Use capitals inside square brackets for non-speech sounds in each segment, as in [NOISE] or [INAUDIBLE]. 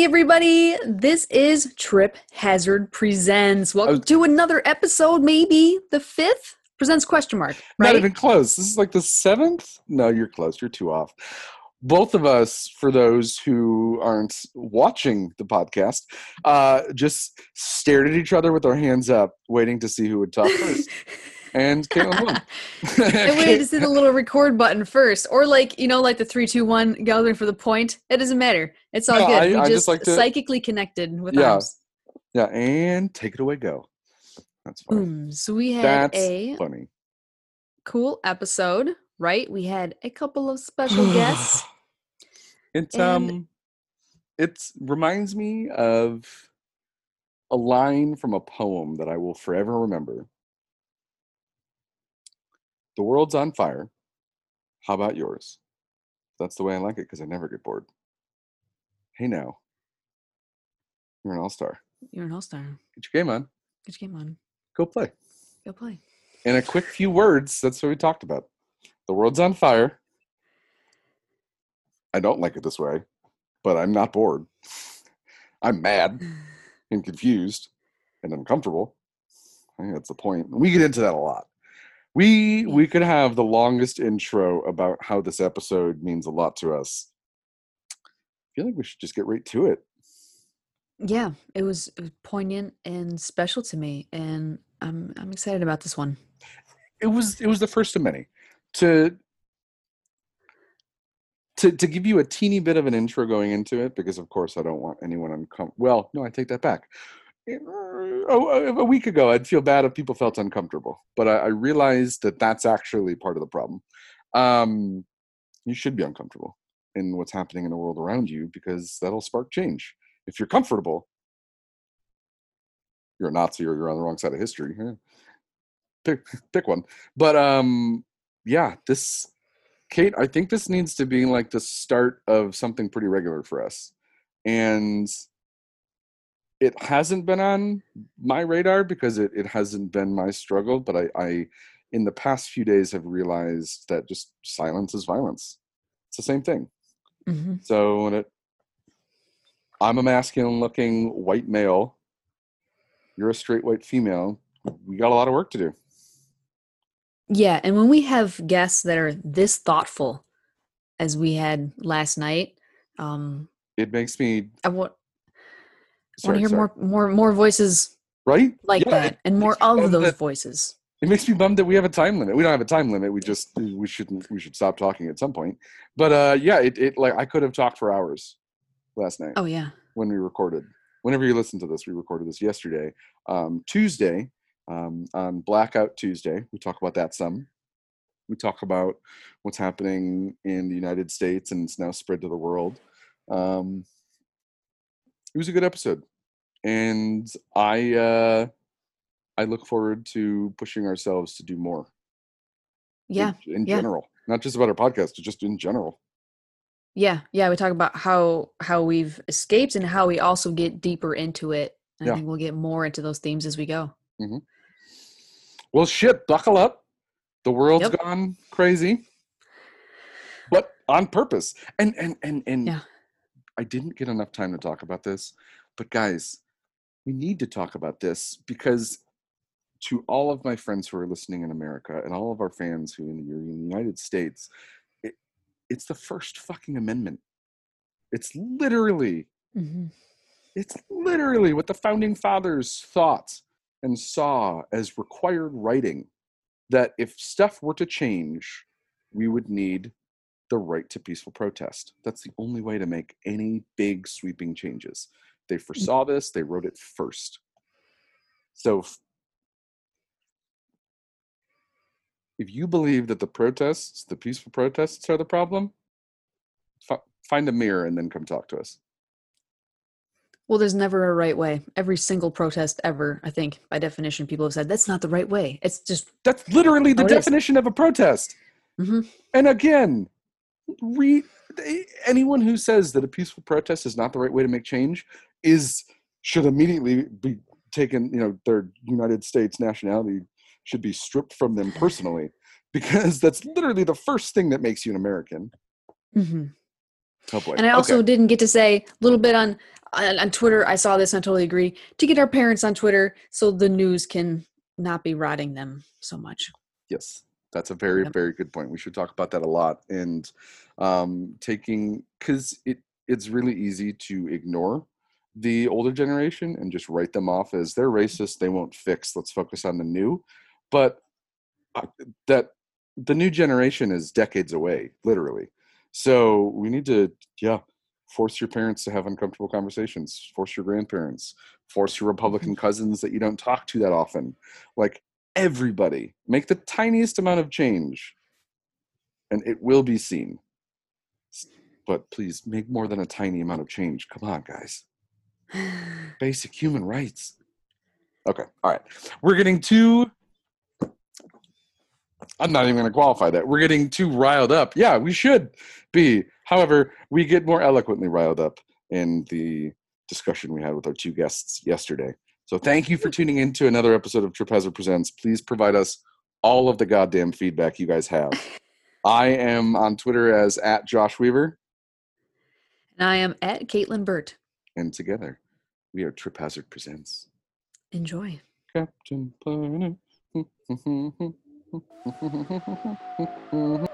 Hey, everybody. This is Trip Hazard Presents. Welcome was- to another episode, maybe the fifth? Presents question mark, Not even close. This is like the seventh. No, you're close. You're two off. Both of us, for those who aren't watching the podcast, uh, just stared at each other with our hands up, waiting to see who would talk [LAUGHS] first. And Caitlin won. I waited to see the little record button first. Or like, you know, like the three, two, one gathering for the point. It doesn't matter. It's all No, good. I- we I just, just like to- psychically connected with Yeah. arms. yeah, and take it away. Go. That's funny. Boom. So we had That's a funny. cool episode, right? We had a couple of [SIGHS] special guests. It's And- um, it reminds me of a line from a poem that I will forever remember. The world's on fire. How about yours? That's the way I like it because I never get bored. Hey now, you're an all star. You're an all star. Get your game on. Get your game on. Go play. Go play. In a quick few words, that's what we talked about. The world's on fire. I don't like it this way, but I'm not bored. [LAUGHS] I'm mad [SIGHS] and confused and uncomfortable. I think that's the point. We get into that a lot. We we could have the longest intro about how this episode means a lot to us. I feel like we should just get right to it. Yeah, it was, uh, poignant and special to me, and I'm I'm excited about this one. it was it was the first of many to to to give you a teeny bit of an intro going into it because of course I don't want anyone uncomfortable. Well, no, I take that back. Eh, A, a week ago, I'd feel bad if people felt uncomfortable, but I, I realized that that's actually part of the problem. Um, you should be uncomfortable in what's happening in the world around you because that'll spark change. If you're comfortable, you're a Nazi or you're on the wrong side of history. Pick [LAUGHS] pick one. But um, yeah, this Kate, I think this needs to be like the start of something pretty regular for us. And it hasn't been on my radar because it, it hasn't been my struggle, but I, I in the past few days have realized that just silence is violence. It's the same thing. hmm So when it I'm a masculine looking white male, you're a straight white female, we got a lot of work to do. Yeah, and when we have guests that are this thoughtful, as we had last night, um, It makes me I want want to hear sorry. more more more voices right like Yeah, that, It, and more of those that- voices. it makes me bummed that we have a time limit. We don't have a time limit. We just we shouldn't we should stop talking at some point. But uh yeah, it, it like I could have talked for hours last night Oh yeah, when we recorded. Whenever you listen to this, we recorded this yesterday. Um Tuesday, um on Blackout Tuesday, we talk about that some. We talk about what's happening in the United States and it's now spread to the world. Um it was a good episode. And I uh I look forward to pushing ourselves to do more. yeah, In, yeah. general, not just about our podcast, just in general. yeah, yeah. We talk about how how we've escaped and how we also get deeper into it. And Yeah. I think we'll get more into those themes as we go. Well, shit, buckle up. The world's Yep. gone crazy, but on purpose. And and and and Yeah. I didn't get enough time to talk about this, but guys, we need to talk about this because to all of my friends who are listening in America and all of our fans who in the, in the United States, it, it's the first fucking amendment. It's literally hmm it's literally what the founding fathers thought and saw as required writing that if stuff were to change, we would need the right to peaceful protest. That's the only way to make any big sweeping changes. They foresaw this, they wrote it first. So if you believe that the protests, the peaceful protests are the problem, fi- find a mirror and then come talk to us. Well, there's never a right way. Every single protest ever, I think, by definition, people have said that's not the right way. It's just That's literally the it is. definition of a protest. Mhm. And again, read anyone who says that a peaceful protest is not the right way to make change is should immediately be taken, you know, their United States nationality should be stripped from them personally [LAUGHS] because that's literally the first thing that makes you an American. hmm Oh boy. And I also Okay. didn't get to say a little bit on on, on Twitter, I saw this and I totally agree. To get our parents on Twitter so the news can not be rotting them so much. Yes, that's a very Yep. very good point. We should talk about that a lot and um, taking because it it's really easy to ignore the older generation and just write them off as they're racist. They won't fix. Let's focus on the new. But uh, that the new generation is decades away, literally. So we need to yeah force your parents to have uncomfortable conversations. Force your grandparents. Force your Republican cousins that you don't talk to that often. Like everybody make the tiniest amount of change and it will be seen but please make more than a tiny amount of change come on guys basic human rights. Okay all right. We're getting too i'm not even going to qualify that. We're getting too riled up. Yeah we should be. However we get more eloquently riled up in the discussion we had with our two guests yesterday. So thank you for tuning in to another episode of Trip Hazard Presents. Please provide us all of the goddamn feedback you guys have. [LAUGHS] I am on Twitter as at Josh Weaver, And I am at Caitlin Burt. And together we are Trip Hazard Presents. Enjoy. Captain Planet. [LAUGHS]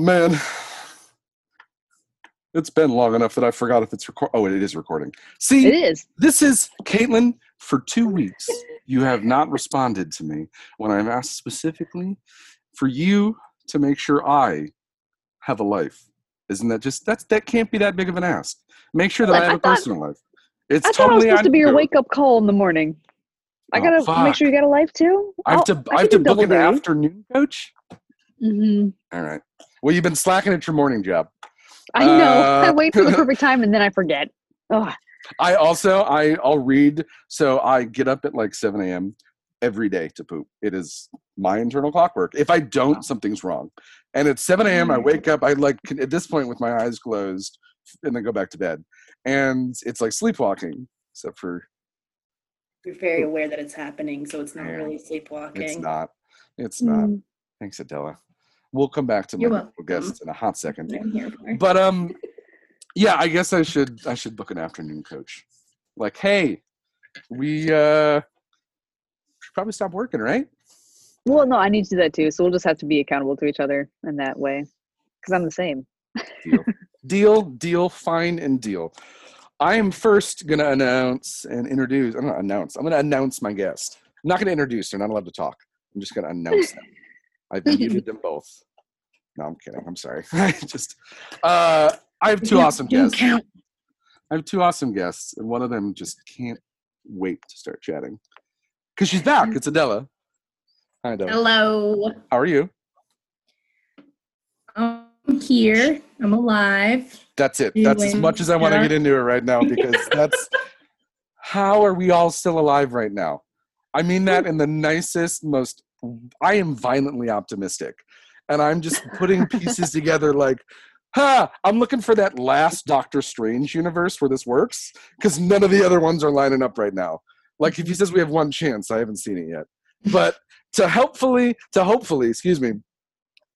man. It's been long enough that I forgot if it's record. Oh, it is recording. See, It is. This is Caitlin. For two weeks, you have not responded to me when I've asked specifically for you to make sure I have a life. Isn't that just that's that can't be that big of an ask? Make sure that I have I a thought- personal life. It's I thought it was totally supposed to be your wake up call in the morning. I Oh, gotta fuck. make sure you got a life too. I have to I I have to book an afternoon coach. Mhm. All right. Well, you've been slacking at your morning job. I know. Uh, I wait for the [LAUGHS] perfect time and then I forget. Oh, I also I I'll read. So I get up at like 7 a.m. every day to poop. It is my internal clockwork. If I don't, something's wrong. And at 7 a.m. I wake up. I like can- at this point with my eyes closed, and then go back to bed. And it's like sleepwalking, except for You're very aware that it's happening, so it's not Yeah. really sleepwalking. it's not. It's not. mm. Thanks, Adela. We'll come back to my You're wonderful welcome. guests in a hot second. I'm here for. But um, yeah, I guess I should I should book an afternoon coach. Like, hey, we uh should probably stop working, right? Well, no, I need to do that too. So we'll just have to be accountable to each other in that way. Because I'm the same. Deal, deal, deal, fine, and deal. I am first gonna announce and introduce. I'm gonna announce. I'm gonna announce my guest. I'm not gonna introduce. They're not allowed to talk. I'm just gonna announce them. I've muted [LAUGHS] them both. No, I'm kidding. I'm sorry. [LAUGHS] I just uh, I have two You- awesome you guests. count. I have two awesome guests, and one of them just can't wait to start chatting. Because she's back. It's Adela. Hi, Adela. Hello. How are you? I'm here. I'm alive. That's it. That's as much as I want to get into it right now because [LAUGHS] that's how are we all still alive right now? I mean that in the nicest, most. I am violently optimistic, and I'm just putting pieces [LAUGHS] together like, ha! I'm looking for that last Doctor Strange universe where this works because none of the other ones are lining up right now. Like if he says we have one chance, I haven't seen it yet, but to helpfully, to hopefully, excuse me,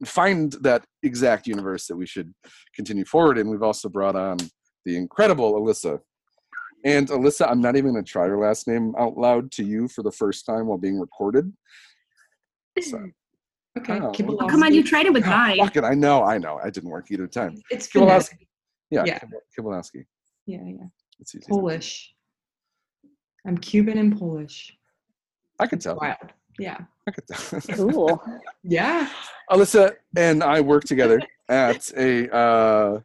find that exact universe that we should continue forward in. We've also brought on the incredible Alyssa. And Alyssa, I'm not even going to try her last name out loud to you for the first time while being recorded. So, [LAUGHS] Okay. Oh. Kibolowski. Come on, you tried it with mine. fuck it, I know, I know. I didn't work either time. It's Kibolowski. phonetic. Yeah, Yeah. Kib- Kibolowski. Yeah, yeah. It's easy. Polish. I'm Cuban and Polish. I could tell. Wild. Yeah. I could tell. [LAUGHS] Cool. Yeah. Alyssa and I work together at a uh,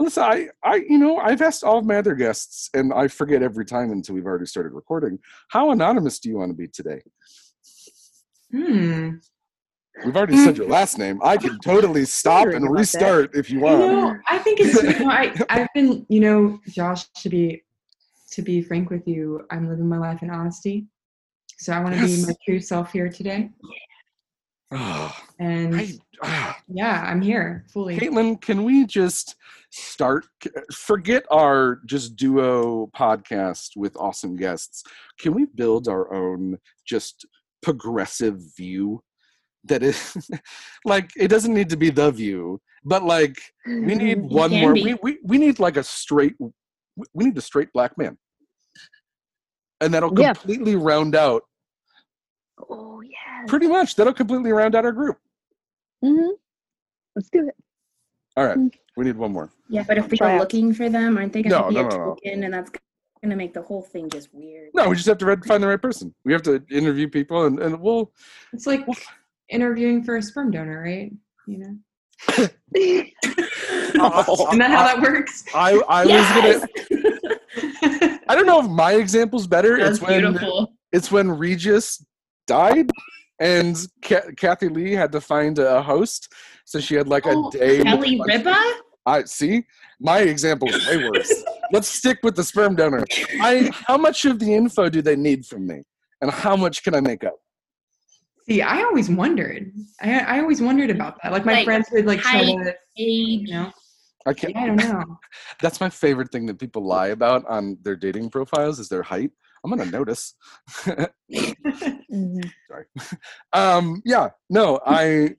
Listen, I, I, you know, I've asked all of my other guests, and I forget every time until we've already started recording. How anonymous do you want to be today? Hmm. We've already said your last name. I can totally stop and restart if you You want. know, I think it's. You know, I [LAUGHS] I've been. You know, Josh. To be, to be frank with you, I'm living my life in honesty. So I want to Yes. be my true self here today. Ah, And I, ah. yeah, I'm here fully. Caitlin, can we just start? Forget our just duo podcast with awesome guests. Can we build our own just progressive view that is [LAUGHS] like it doesn't need to be the view, but like we need It one more. be. We, we we need like a straight. We need a straight black man, and that'll Yeah. completely round out. Oh yeah. Pretty much, that'll completely round out our group. mm-hmm. Let's do it. All right, Mm. we need one more. Yeah, but if we are looking for them, aren't they going to No, be no, a no, no. token? And that's going to make the whole thing just weird. No, we just have to red- find the right person. We have to interview people, and, and we'll. It's like interviewing for a sperm donor, right? You know. Oh, [LAUGHS] Isn't that how that works? I I Yes! was gonna. I don't know if my example's better. That's it's when beautiful. it's when Regis died, and Ca- Kathie Lee had to find a host, so she had like a Oh, day. Kelly bunch- Ripa? I see. My example is way worse. Let's stick with the sperm donor. I how much of the info do they need from me, and how much can I make up? See, I always wondered. I I always wondered about that. Like my Like, friends would like try height, to, Age. you know. I can't. I don't know. [LAUGHS] That's my favorite thing that people lie about on their dating profiles is their height. I'm gonna notice. [LAUGHS] Mhm. Sorry. [LAUGHS] Um, yeah. No. I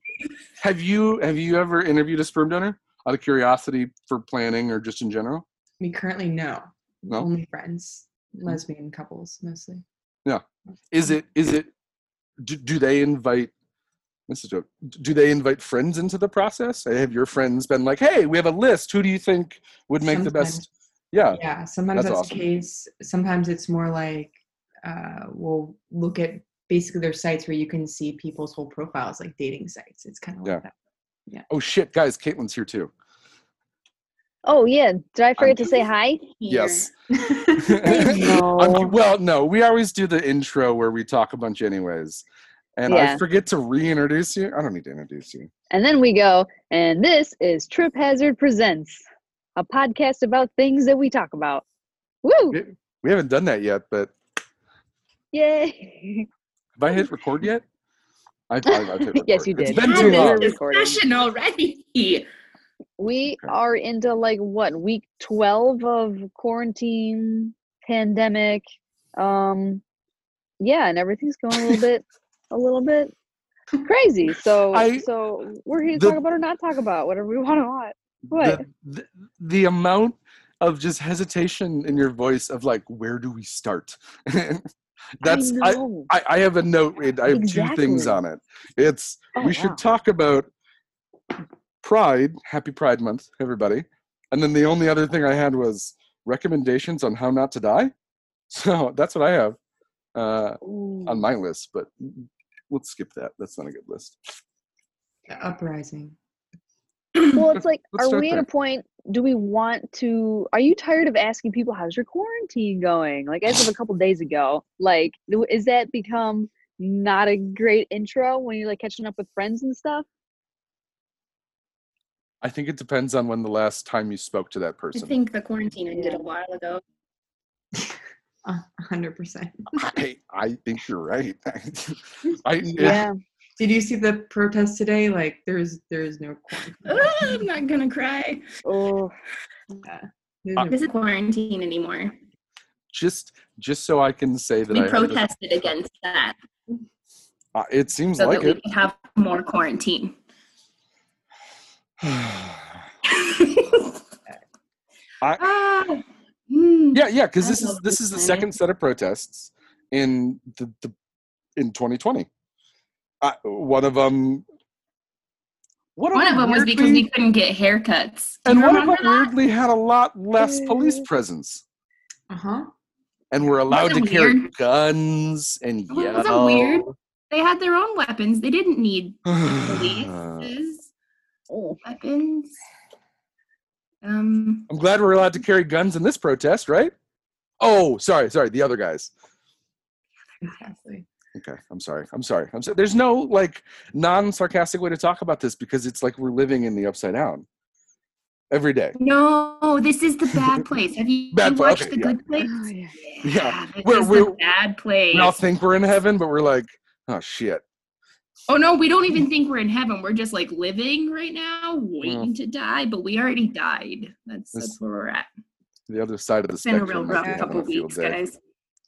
have you have you ever interviewed a sperm donor out of curiosity for planning or just in general? Me currently no. No? Only friends, mm-hmm. lesbian couples mostly. Yeah. Is um, it is it do, do they invite this is a, do they invite friends into the process? Eh, have your friends been like, hey, we have a list. Who do you think would make the best? Yeah. Yeah, sometimes That's that's, awesome. the case. Sometimes it's more like uh, we'll look at basically their sites where you can see people's whole profiles, like dating sites. It's kind of Yeah. like that. Oh shit, guys, Caitlin's here too. Oh yeah. Did I forget to I'm- say hi? Yes. [LAUGHS] No. I'm- well, no, we always do the intro where we talk a bunch anyways. And I forget to reintroduce you. I don't need to introduce you. And then we go, and this is Trip Hazard Presents, a podcast about things that we talk about. Woo! We- We haven't done that yet, but Yay! [LAUGHS] have I hit record yet? I, I, I've hit. [LAUGHS] Yes, you It's did. been too long. We're discussion already. We Okay. are into like what week 12 of quarantine, pandemic. Um, yeah, and everything's going a little [LAUGHS] bit, a little bit crazy. So, I- so we're here to the- talk about or not talk about whatever we want to watch. What? The, the, the amount of just hesitation in your voice of like, where do we start? [LAUGHS] That's I I. I, I have a note. I have two things on it. It's Oh, we should wow. talk about Pride. Happy Pride Month, everybody. And then the only other thing I had was recommendations on how not to die. [LAUGHS] So that's what I have uh, Ooh. on my list. But let's skip that. That's not a good list. The uprising. well, it's [CLEARS THROAT] like, are start we at a point? Do we want to? Are you tired of asking people how's your quarantine going? Like as of a [SIGHS] couple days ago, like is that become not a great intro when you're like catching up with friends and stuff? I think it depends on when the last time you spoke to that person. I person. think the quarantine ended Yeah. a while ago. [LAUGHS] A hundred percent. I, I think you're right. [LAUGHS] I, Yeah. Did you see the protest today? Like, there's there's no quarantine. Ah, [LAUGHS] I'm not gonna cry. Oh, Yeah. Uh, This is quarantine anymore. just just so I can say that We I have this- protested against that uh, it seems so like that we it. could have more quarantine. [SIGHS] [SIGHS] I- Ah, mm. yeah, yeah, because this is this this is the second set of protests in the, the in 2020. Uh, one of them. One, One of them was because we couldn't get haircuts. Do and one of them that? weirdly had a lot less police Uh, presence, uh-huh. and were allowed to carry weird. guns and Well, yell. wasn't weird. They had their own weapons. They didn't need [SIGHS] police oh. weapons. Um, I'm glad we're allowed to carry guns in this protest, right? Oh, sorry, sorry, the other guys. Exactly. Okay, I'm sorry. I'm sorry. I'm sorry. There's no like non-sarcastic way to talk about this because it's like we're living in the upside down every day. no, this is the bad [LAUGHS] place. Have you, Bad you pla- watched okay, the yeah. good place? Oh, yeah. Yeah, this we're- we're- the bad place. We all think we're in heaven, but we're like, oh shit. Oh no, we don't even think we're in heaven. We're just like living right now, waiting mm. to die, but we already died. That's This- that's where we're at. The other side of the It's been a real rough couple a weeks, guys.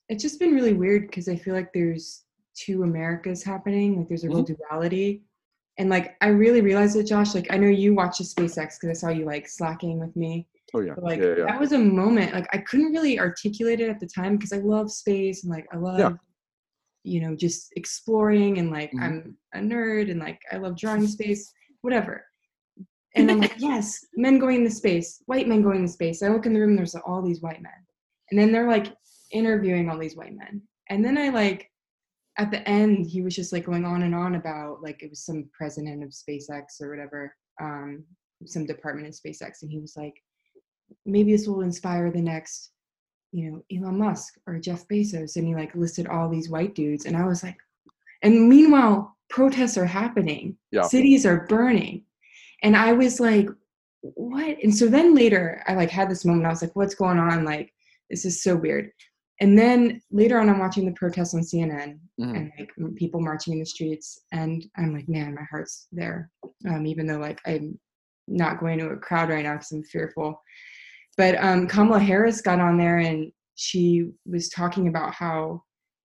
It's just been really weird because I feel like there's two Americas happening. Like there's a real duality. And like I really realized it, Josh. Like I know you watched the SpaceX because I saw you like slacking with me. Oh yeah. But like yeah, yeah. that was a moment. Like I couldn't really articulate it at the time because I love space and like I love, you know, just exploring and like Mhm. I'm a nerd and like I love drawing space, whatever. And I'm like, yes, men going into space, white men going into space. I look in the room, there's all these white men. And then they're like interviewing all these white men. And then I like at the end, he was just like going on and on about like it was some president of SpaceX or whatever, um, some department in SpaceX, and he was like, maybe this will inspire the next, you know, Elon Musk or Jeff Bezos, and he like listed all these white dudes, and I was like, and meanwhile, protests are happening, Yeah. cities are burning, and I was like, what? And so then later, I like had this moment. I was like, what's going on? Like, this is so weird. And then later on, I'm watching the protests on CNN Mhm. and like people marching in the streets, and I'm like, man, my heart's there. Um, even though like I'm not going to a crowd right now because I'm fearful. But um, Kamala Harris got on there and she was talking about how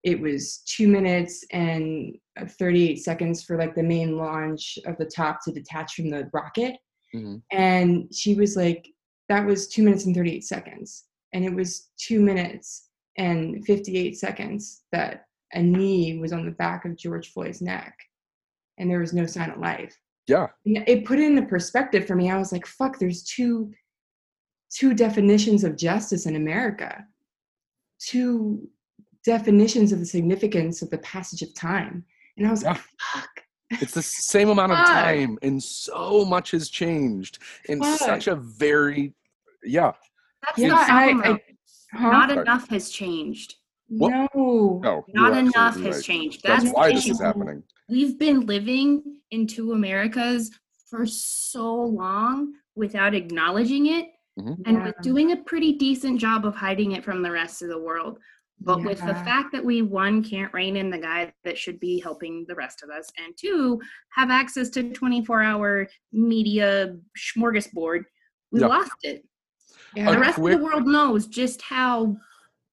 it was two minutes and uh, 38 seconds for like the main launch of the top to detach from the rocket. Mhm. And she was like, that was two minutes and 38 seconds. And it was two minutes and 58 seconds that a knee was on the back of George Floyd's neck and there was no sign of life. Yeah. It put it into perspective for me. I was like, fuck, there's two two definitions of justice in America. Two definitions of the significance of the passage of time. And I was like, fuck. It's the same amount of time, and so much has changed in Fuck. such a very yeah. That's Yeah, the I. I, though. Huh? Not enough has changed. What? No. No, Not enough absolutely has right. changed. That's, That's, why this is happening. We've been living in two Americas for so long without acknowledging it Mhm. and Yeah. with doing a pretty decent job of hiding it from the rest of the world. But with the fact that we one can't rein in the guy that should be helping the rest of us, and two have access to 24 hour media smorgasbord, we Yeah. lost it. Yeah. The rest quick- of the world knows just how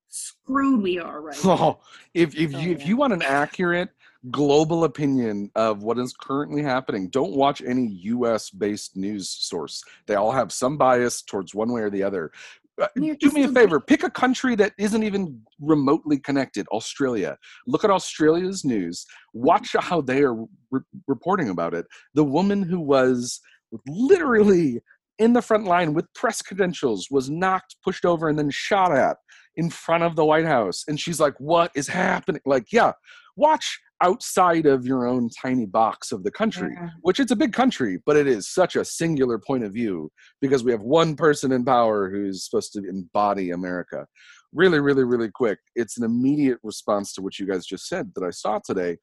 screwed we are right now. [LAUGHS] Oh, if if Oh, you if you want an accurate global opinion of what is currently happening, don't watch any U.S. based news source. They all have some bias towards one way or the other. Uh, Do me a favor. Pick a country that isn't even remotely connected. Australia. Look at Australia's news. Watch how they are re- reporting about it. The woman who was literally in the front line with press credentials was knocked, pushed over, and then shot at in front of the White House. And she's like, What is happening? Like, yeah, watch outside of your own tiny box of the country, Yeah. which it's a big country, but it is such a singular point of view because we have one person in power who's supposed to embody America. Really, really, really quick. It's an immediate response to what you guys just said that I saw today.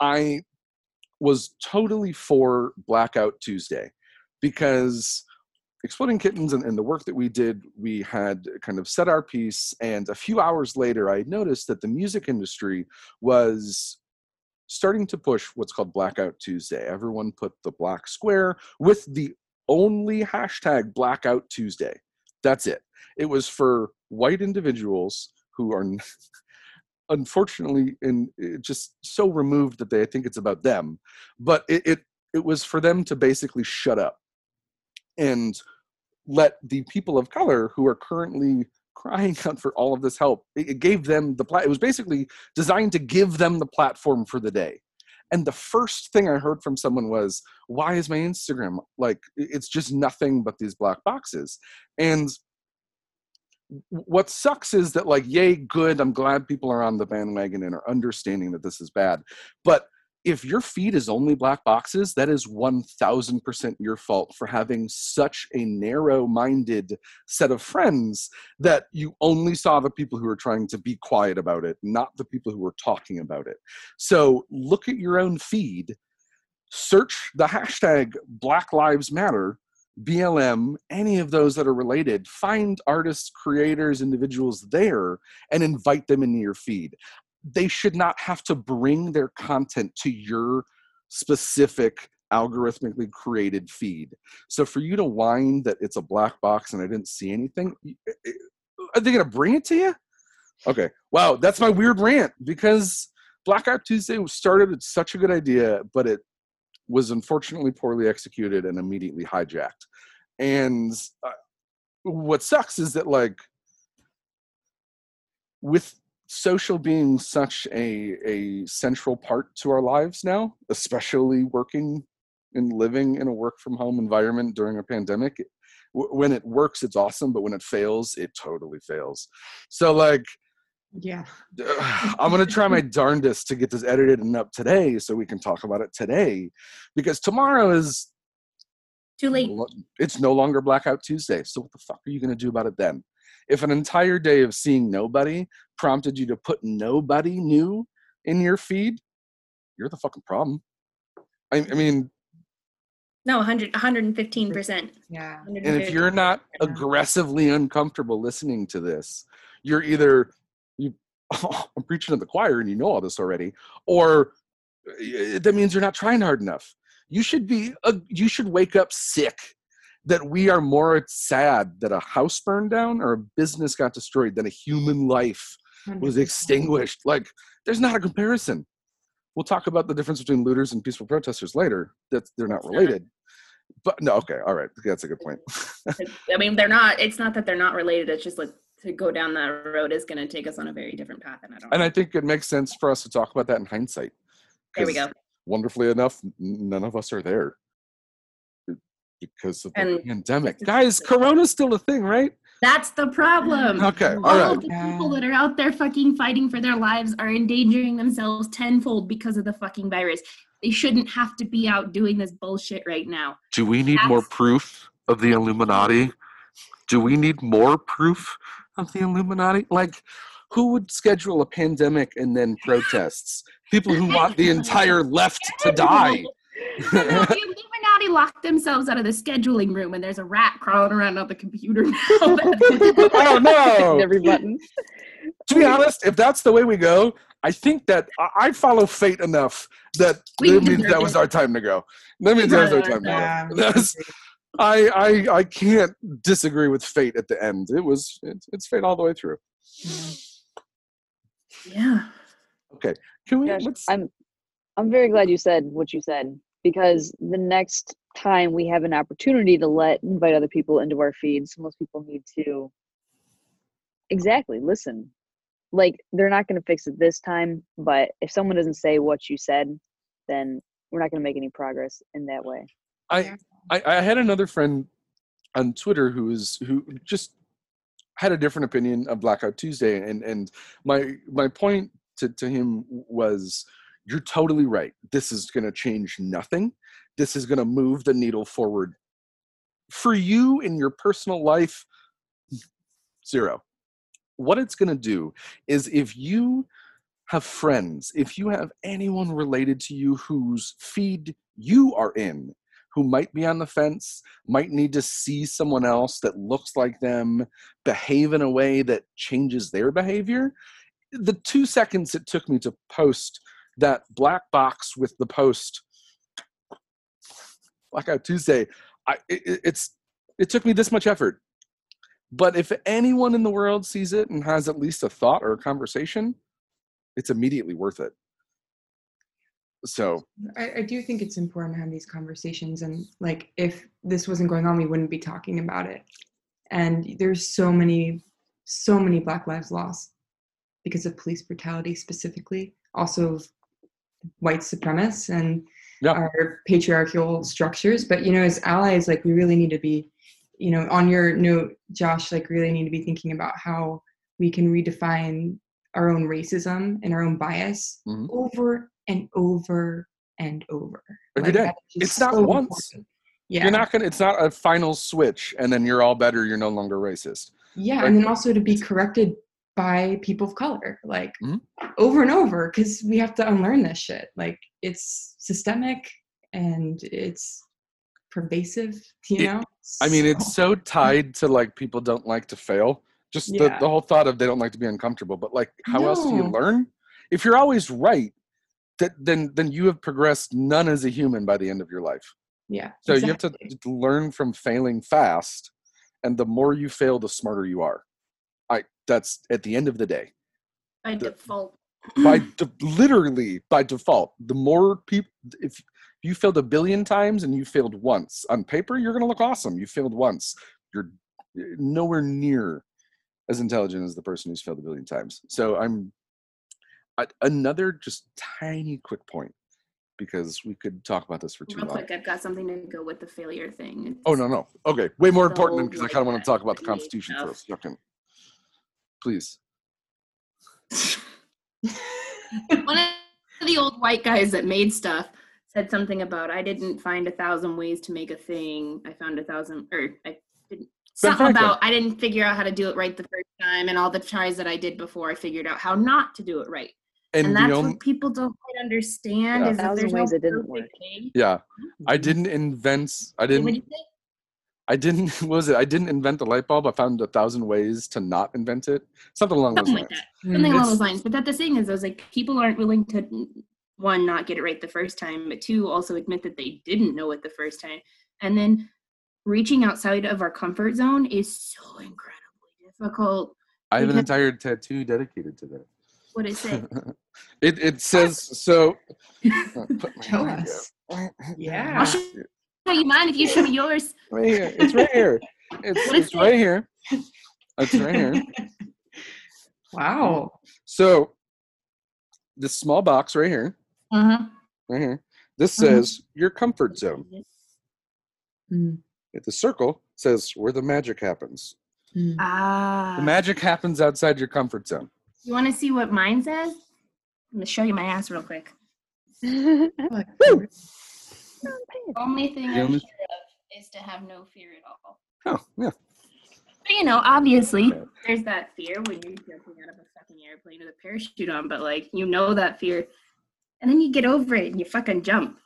I was totally for Blackout Tuesday because Exploding Kittens and, and the work that we did, we had kind of set our piece. And a few hours later, I noticed that the music industry was starting to push what's called Blackout Tuesday. Everyone put the black square with the only hashtag Blackout Tuesday. That's it. It was for white individuals who are [LAUGHS] unfortunately eh, just so removed that they think it's about them. But it, it it was for them to basically shut up and let the people of color who are currently crying out for all of this help it, gave them the plat it was basically designed to give them the platform for the day. And the first thing i heard from someone was why is my instagram like it's just nothing but these black boxes? And what sucks is that like yay good i'm glad people are on the bandwagon and are understanding that this is bad. But if your feed is only black boxes, that is 1000% your fault for having such a narrow minded set of friends that you only saw the people who were trying to be quiet about it, not the people who were talking about it. So look at your own feed, search the hashtag Black Lives Matter. BLM, any of those that are related, find artists, creators, individuals there and invite them into your feed they should not have to bring their content to your specific algorithmically created feed. So for you to whine that it's a black box and I didn't see anything, are they going to bring it to you? Okay. Wow, that's my weird rant because Blackout Tuesday started with such a good idea, but it was unfortunately poorly executed and immediately hijacked. And uh, what sucks is that like with social being such a a central part to our lives now, especially working and living in a work from home environment during a pandemic. when it works, it's awesome, but when it fails, it totally fails. So like yeah [SIGHS] i'm going to try my darndest to get this edited and up today so we can talk about it today because tomorrow is too late it's no longer blackout tuesday so what the fuck are you going to do about it then if an entire day of seeing nobody prompted you to put nobody new in your feed, you're the fucking problem. I, I mean, no, 100, 115%. Yeah. And if you're not aggressively uncomfortable listening to this, you're either, you, oh, [LAUGHS] I'm preaching to the choir and you know all this already, or eh, that means you're not trying hard enough. You should be, a, you should wake up sick that we are more sad that a house burned down or a business got destroyed than a human life was extinguished. Like, there's not a comparison. We'll talk about the difference between looters and peaceful protesters later. That they're not related. But no, okay, all right, that's a good point. [LAUGHS] I mean, they're not. It's not that they're not related. It's just like to go down that road is going to take us on a very different path, and I don't. And I think it makes sense for us to talk about that in hindsight. There we go. Wonderfully enough, none of us are there because of the And- pandemic. Guys, Corona's still a thing, right? That's the problem. Okay, all All right. of the people that are out there fucking fighting for their lives are endangering themselves tenfold because of the fucking virus. They shouldn't have to be out doing this bullshit right now. Do we need more proof of the Illuminati? Do we need more proof of the Illuminati? Like, who would schedule a pandemic and then [LAUGHS] protests? People who want the entire left to die. [LAUGHS] No, no, the Illuminati locked themselves out of the scheduling room, and there's a rat crawling around on the computer now. [LAUGHS] oh no! Every button. To be honest, if that's the way we go, I think that I- I follow fate enough that that means that was our time to go. That means that was our time to go. That's, I, I I can't disagree with fate at the end. It was it's, it's fate all the way through. yeah. Okay. Can we? Josh, let's, I'm I'm very glad you said what you said because the next time we have an opportunity to let invite other people into our feeds, most people need to exactly listen. Like they're not going to fix it this time, but if someone doesn't say what you said, then we're not going to make any progress in that way. I, I I had another friend on Twitter who was who just had a different opinion of Blackout Tuesday, and and my my point to to him was, you're totally right. This is going to change nothing. This is going to move the needle forward for you in your personal life. Zero. What it's going to do is if you have friends, if you have anyone related to you whose feed you are in, who might be on the fence, might need to see someone else that looks like them behave in a way that changes their behavior. The two seconds it took me to post that black box with the post Blackout Tuesday, I, it, it's it took me this much effort. But if anyone in the world sees it and has at least a thought or a conversation, it's immediately worth it. So I, I do think it's important to have these conversations and like if this wasn't going on we wouldn't be talking about it and there's so many so many black lives lost because of police brutality specifically also white supremacists and our patriarchal structures but you know as allies like we really need to be you know on your note josh like really need to be thinking about how we can redefine our own racism and our own bias Mhm. over and over and over. Every day. that is It's not so once. important. Yeah. You're not gonna. It's not a final switch, and then you're all better. You're no longer racist. Yeah, Like- and then also to be corrected by people of color, like Mhm. over and over, because we have to unlearn this shit. Like it's systemic and it's pervasive. You It- know. I mean, So- it's so tied to like people don't like to fail. Just the, Yeah. the whole thought of they don't like to be uncomfortable. But like, how else do you learn? If you're always right, that then then you have progressed none as a human by the end of your life. yeah. So exactly. you have to learn from failing fast, and the more you fail, the smarter you are. That's at the end of the day. by The- default. By de- literally by default, the more people if you failed a billion times and you failed once on paper, you're gonna look awesome. You failed once. You're eh, nowhere near as intelligent as the person who's failed a billion times. So I'm I, another just tiny quick point because we could talk about this for too Real long. quick, I've got something to go with the failure thing. Oh no no. Okay, way more important because I kind of want to talk about the Constitution for a second. Please. One of the old white guys that made stuff said something about I didn't find a thousand ways to make a thing. I found a thousand, or I didn't. Something about I didn't figure out how to do it right the first time, and all the tries that I did before, I figured out how not to do it right. And, And, that's only what people don't quite understand Yeah. is that Thousand there's no ways it didn't work. way. yeah, I mm-hmm. didn't invent. I What did didn't. you say? I didn't. [LAUGHS] What was it? I didn't invent the light bulb. I found a thousand ways to not invent it. Something along those like lines. that. Something along It's- those lines. But that the thing is, I was like, people aren't willing to one not get it right the first time, but two also admit that they didn't know it the first time, and then reaching outside of our comfort zone is so incredibly difficult. I have an entire tattoo dedicated to that. What is it? [LAUGHS] it it says so. [LAUGHS] uh, Show us. up. Yeah. I'll show you mine if you show me yours. [LAUGHS] Right here. It's right here. It's, What is it's right here. [LAUGHS] It's right here. Wow. So this small box right here, Uh-huh. right here. This Mhm. says your comfort zone. Mm, At the circle says where the magic happens. mm. Ah. The magic happens outside your comfort zone. you want to see what mine says? I'm gonna show you my ass real quick. [LAUGHS] Like, Woo! Only thing The I'm only- sure of is to have no fear at all. Oh, yeah. But you know, obviously, there's that fear when you're jumping out of a fucking airplane with a parachute on, but like, you know that fear. And then you get over it and you fucking jump.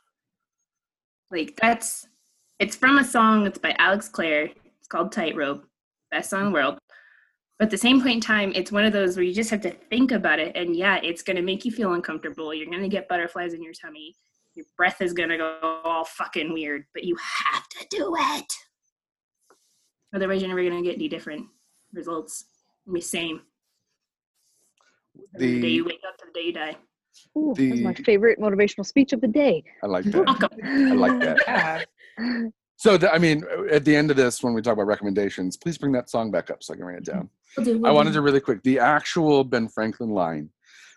Like, that's, it's from a song that's by Alex Clare. It's called Tightrope, best song in the world. But at the same point in time, it's one of those where you just have to think about it. And yeah, it's going to make you feel uncomfortable. You're going to get butterflies in your tummy. Your breath is going to go all fucking weird, but you have to do it. Otherwise, you're never going to get any different results. It'll be same. From the, day you wake up to the day you die. Ooh, that's my favorite motivational speech of the day. I like [LAUGHS] that. Welcome. I like that. [LAUGHS] So, the, I mean, uh, at the end of this, when we talk about recommendations, please bring that song back up so I can write it down. Do, I wanted to really quick. The actual Ben Franklin line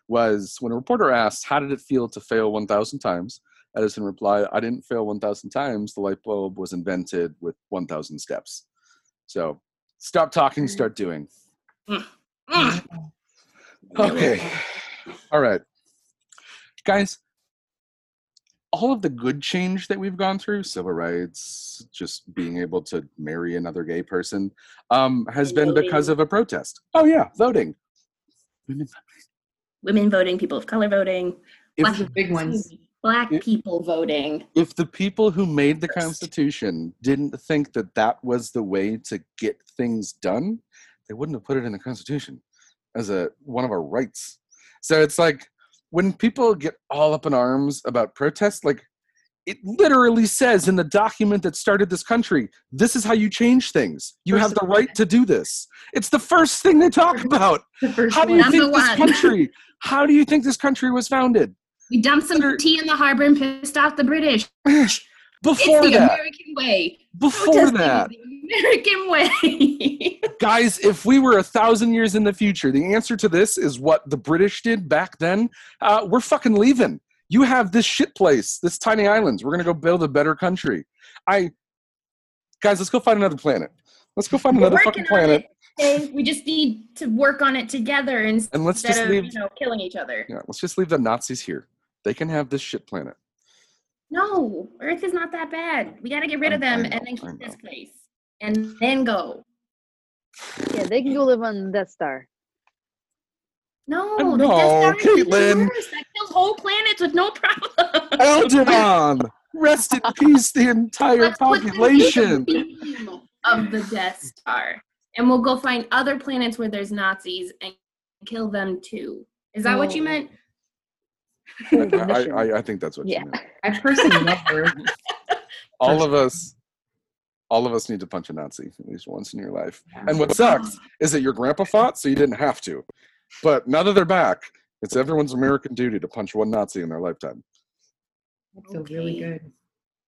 was when a reporter asked, "How did it feel to fail 1,000 times?" Edison replied, "I didn't fail 1,000 times. The light bulb was invented with 1,000 steps." So, stop talking, start doing. Mm. Okay. All right. Guys, all of the good change that we've gone through, civil rights, just being able to marry another gay person, um, has been because of a protest. Oh, yeah, voting. Women- Women voting, people of color voting, If, Those are big ones. Black people voting. if the people who made the Constitution didn't think that that was the way to get things done, they wouldn't have put it in the Constitution as a one of our rights. So it's like when people get all up in arms about protests, like it literally says in the document that started this country, this is how you change things. You have the right to do this. It's the first thing they talk [LAUGHS] about. How do you think this country? How do you think this country was founded? We dumped some Better- tea in the harbor and pissed off the British. [SIGHS] Before it's the that, American way. before that, the American way. [LAUGHS] guys, if we were a thousand years in the future, the answer to this is what the British did back then. Uh, we're fucking leaving. You have this shit place, this tiny islands. We're gonna go build a better country. I, guys, let's go find another planet. Let's go find We're another fucking planet, it. Okay, we just need to work on it together instead and let's just of leave. you know killing each other. Yeah, let's just leave the Nazis here. They can have this shit planet. No, Earth is not that bad. We got to get rid of I- I them know, and then keep this place, and then go. Yeah, they can go live on the Death Star. No, the no, Death Star Caitlin. worse. That kills whole planets with no problem. Alderaan, rest in [LAUGHS] peace, the entire Let's put the population. beam of the Death Star, and we'll go find other planets where there's Nazis and kill them too. Is that what you Oh. meant? [LAUGHS] I, I, I think that's what Yeah. you meant. I personally love her. All of us, all of us need to punch a Nazi at least once in your life. And what sucks is that your grandpa fought, so you didn't have to. But now that they're back, it's everyone's American duty to punch one Nazi in their lifetime. I feel really good.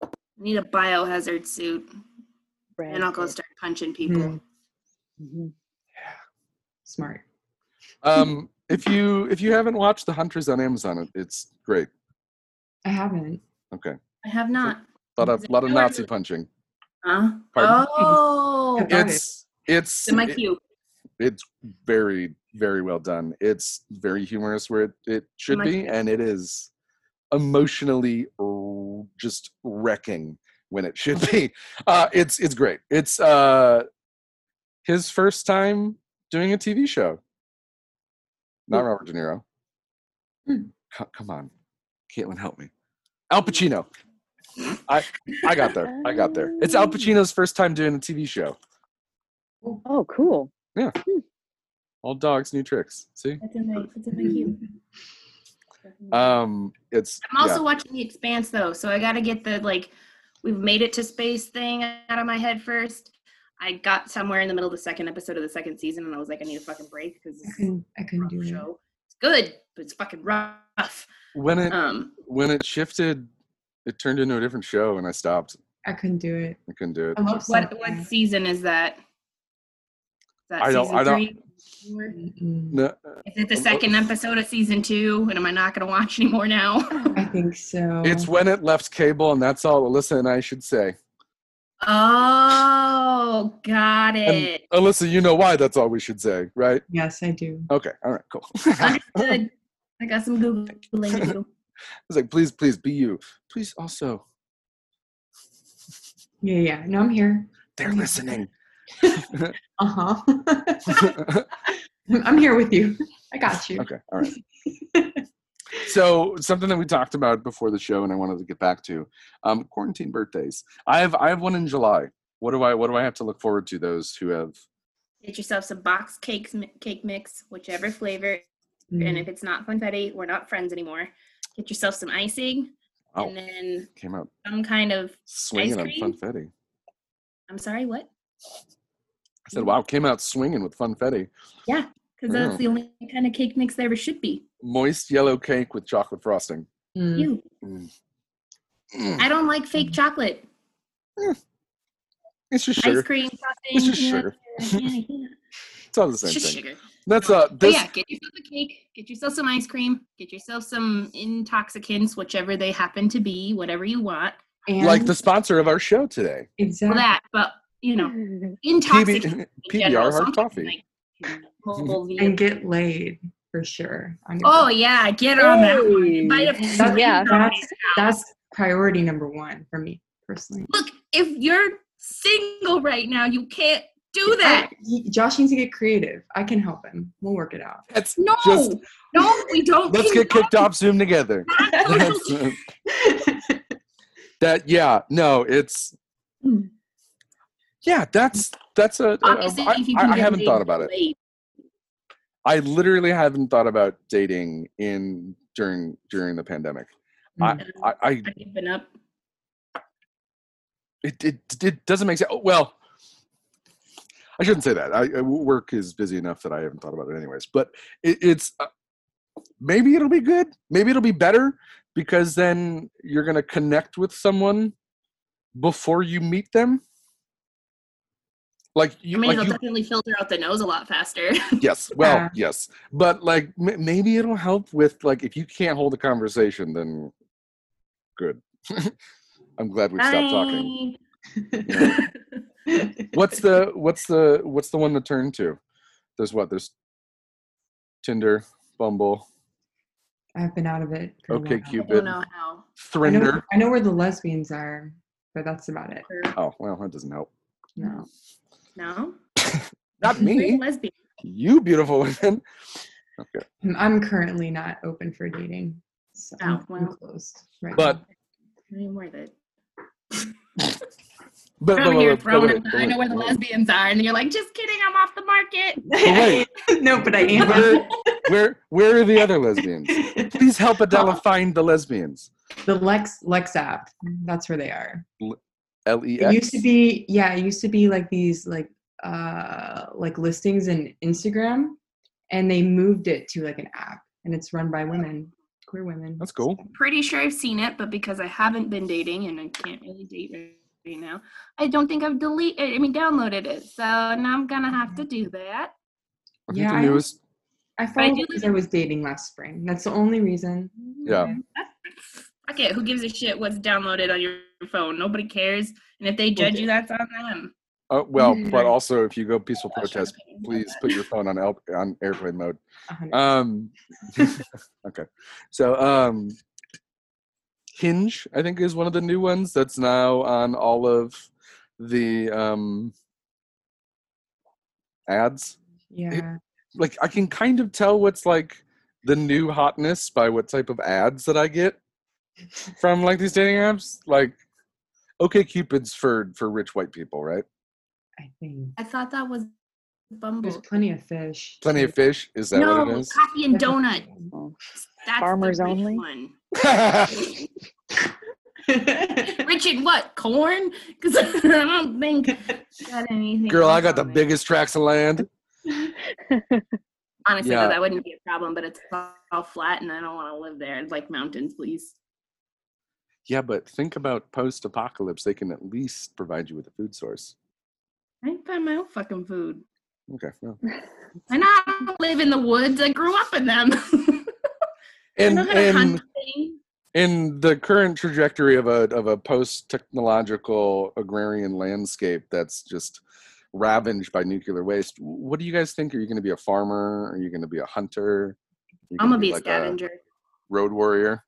I need a biohazard suit, and I'll go start punching people. Mhm. Mhm. Smart. Um, if you if you haven't watched The Hunters on Amazon, it, it's great. I haven't. Okay, I have not. a lot of Is lot of new or- Nazi punching. Huh? Pardon? Oh, It's it's in my it- it's very very well done it's very humorous where it, it should be favorite. and it is emotionally just wrecking when it should be [LAUGHS] uh it's it's great it's uh his first time doing a tv show not Hmm. robert de niro Hmm. Co- come on caitlin help me al pacino i i got there i got there it's al pacino's first time doing a tv show Oh, cool. Yeah. All dogs new tricks see That's in my, that's in queue. [LAUGHS] um it's I'm also yeah. watching The Expanse though, so I got to get the like we've made it to space thing out of my head first. I got somewhere in the middle of the second episode of the second season, and I was like, I need a fucking break because I it's couldn't. I a couldn't rough do it. show. It's good, but it's fucking rough. when it Um, when it shifted it turned into a different show and i stopped I couldn't do it. i couldn't do it what something. what season is that? Is that I don't- I don't- no, Is it the second episode of season two? And am I not going to watch [LAUGHS] anymore now? I think so. it's when it left cable and that's all alyssa and i should say oh, got and it. alyssa you know why that's all we should say right yes, I do. okay all right cool i Understood. [LAUGHS] I got some googling to do. [LAUGHS] was like please please be you please also Yeah, yeah. No, I'm here. they're listening [LAUGHS] Uh huh. I'm here with you. I got you. okay all right so something that we talked about before the show and i wanted to get back to um quarantine birthdays i have i have one in july what do i what do i have to look forward to those who have Get yourself some box cakes, cake mix, whichever flavor. And Mm. if it's not funfetti, we're not friends anymore. Get yourself some icing, oh and then came out some kind of. swinging on cream? funfetti I'm sorry, what? I said, "Wow, came out swinging with funfetti, Because that's Oh. the only kind of cake mix there ever should be. moist yellow cake with chocolate frosting." Mm. You. Mm. Mm. I don't like fake chocolate. It's just sugar. Ice cream frosting. It's just yeah, sugar. yeah, yeah. [LAUGHS] It's all the It's same just thing. sugar. That's uh, But this yeah, get yourself a cake, get yourself some ice cream, get yourself some intoxicants, whichever they happen to be, whatever you want. And like the sponsor of our show today, Well, exactly. that, but you know, [LAUGHS] PB, intoxicants. in [LAUGHS] PBR general, hard coffee. like mobile and get laid for sure. on your Oh birthday. yeah, get on that one. Invite a That's- yeah. That's that's priority number one for me personally. Look, if you're single right now, you can't do that. I- he- Josh needs to get creative. I can help him. We'll work it out. That's No, just no, we don't. let's get condone kicked off Zoom together. [LAUGHS] [LAUGHS] that yeah, no, it's Hmm. yeah, that's that's a. Obviously, I, I- can I get haven't thought about it. laid. I literally haven't thought about dating in during during the pandemic. Mm. I, I, I I've given up. it, it it doesn't make sense. oh, Well, I shouldn't say that. I, I- work is busy enough that I haven't thought about it anyways. But it, it's uh, maybe it'll be good. Maybe it'll be better because then you're gonna connect with someone before you meet them. Like you, I mean, like it'll you definitely filter out the nose a lot faster. [LAUGHS] yes, well, Yeah. yes, but like m- maybe it'll help with like if you can't hold a conversation, then good. [LAUGHS] I'm glad we stopped talking. Bye. what's the what's the what's the one to turn to there's what there's tinder bumble I've been out of it. for a Okay, while. I Cupid. Oh, don't know how. I know, I know where the lesbians are, but that's about it. Oh well, that doesn't help. No. No? [LAUGHS] Not me. lesbian? You beautiful women. Okay, I'm- I'm currently not open for dating. So oh, I'm, Oh, I'm well. closed right but I mean, worth it. [LAUGHS] but, I'm but, here but, but throwing wait, it. but I know where the lesbians are, and you're like, just kidding, I'm off the market. [LAUGHS] wait. no, but I am. Where, where where are the other lesbians? Please help Adela find the lesbians. the Lex Lex app. That's where they are. L E It used to be yeah, it used to be like these like uh like listings in Instagram and they moved it to like an app and it's run by women, queer women. That's cool. Pretty sure I've seen it, but because I haven't been dating and I can't really date right now, I don't think I've deleted. I mean, downloaded it. So now I'm gonna have to do that. I think Yeah, the I- newest. I do followed it because I was dating last spring. That's the only reason. Yeah. Fuck it. Who gives a shit what's downloaded on your phone? Nobody cares. And if they judge you, that's on them. Oh well, [LAUGHS] but also if you go peaceful protest, please put your phone on el- on airplane mode. Um, [LAUGHS] okay, so um, Hinge I think is one of the new ones that's now on all of the um ads. yeah. Like I can kind of tell what's like the new hotness by what type of ads that I get from like these dating apps. Like, okay, Cupid's for for rich white people, right? I think I thought that was there's plenty of fish. Plenty of fish. Is that no, what it is? coffee and donut. That's Farmers the only? One. [LAUGHS] Rich in what? Corn? Because [LAUGHS] I don't think got anything. Girl, I got the on there. biggest tracts of land. Honestly, Yeah. though, that wouldn't be a problem, but it's all flat, and I don't want to live there. I'd like mountains, please. Yeah, but think about post-apocalypse. They can at least provide you with a food source. I can find my own fucking food. Okay. well. [LAUGHS] I know I don't live in the woods. I grew up in them. [LAUGHS] I And know how to hunt and in the current trajectory of a of a post-technological agrarian landscape that's just ravaged by nuclear waste, what do you guys think? Are you going to be a farmer? Are you going to be a hunter? Are you I'm gonna be a like scavenger. road warrior.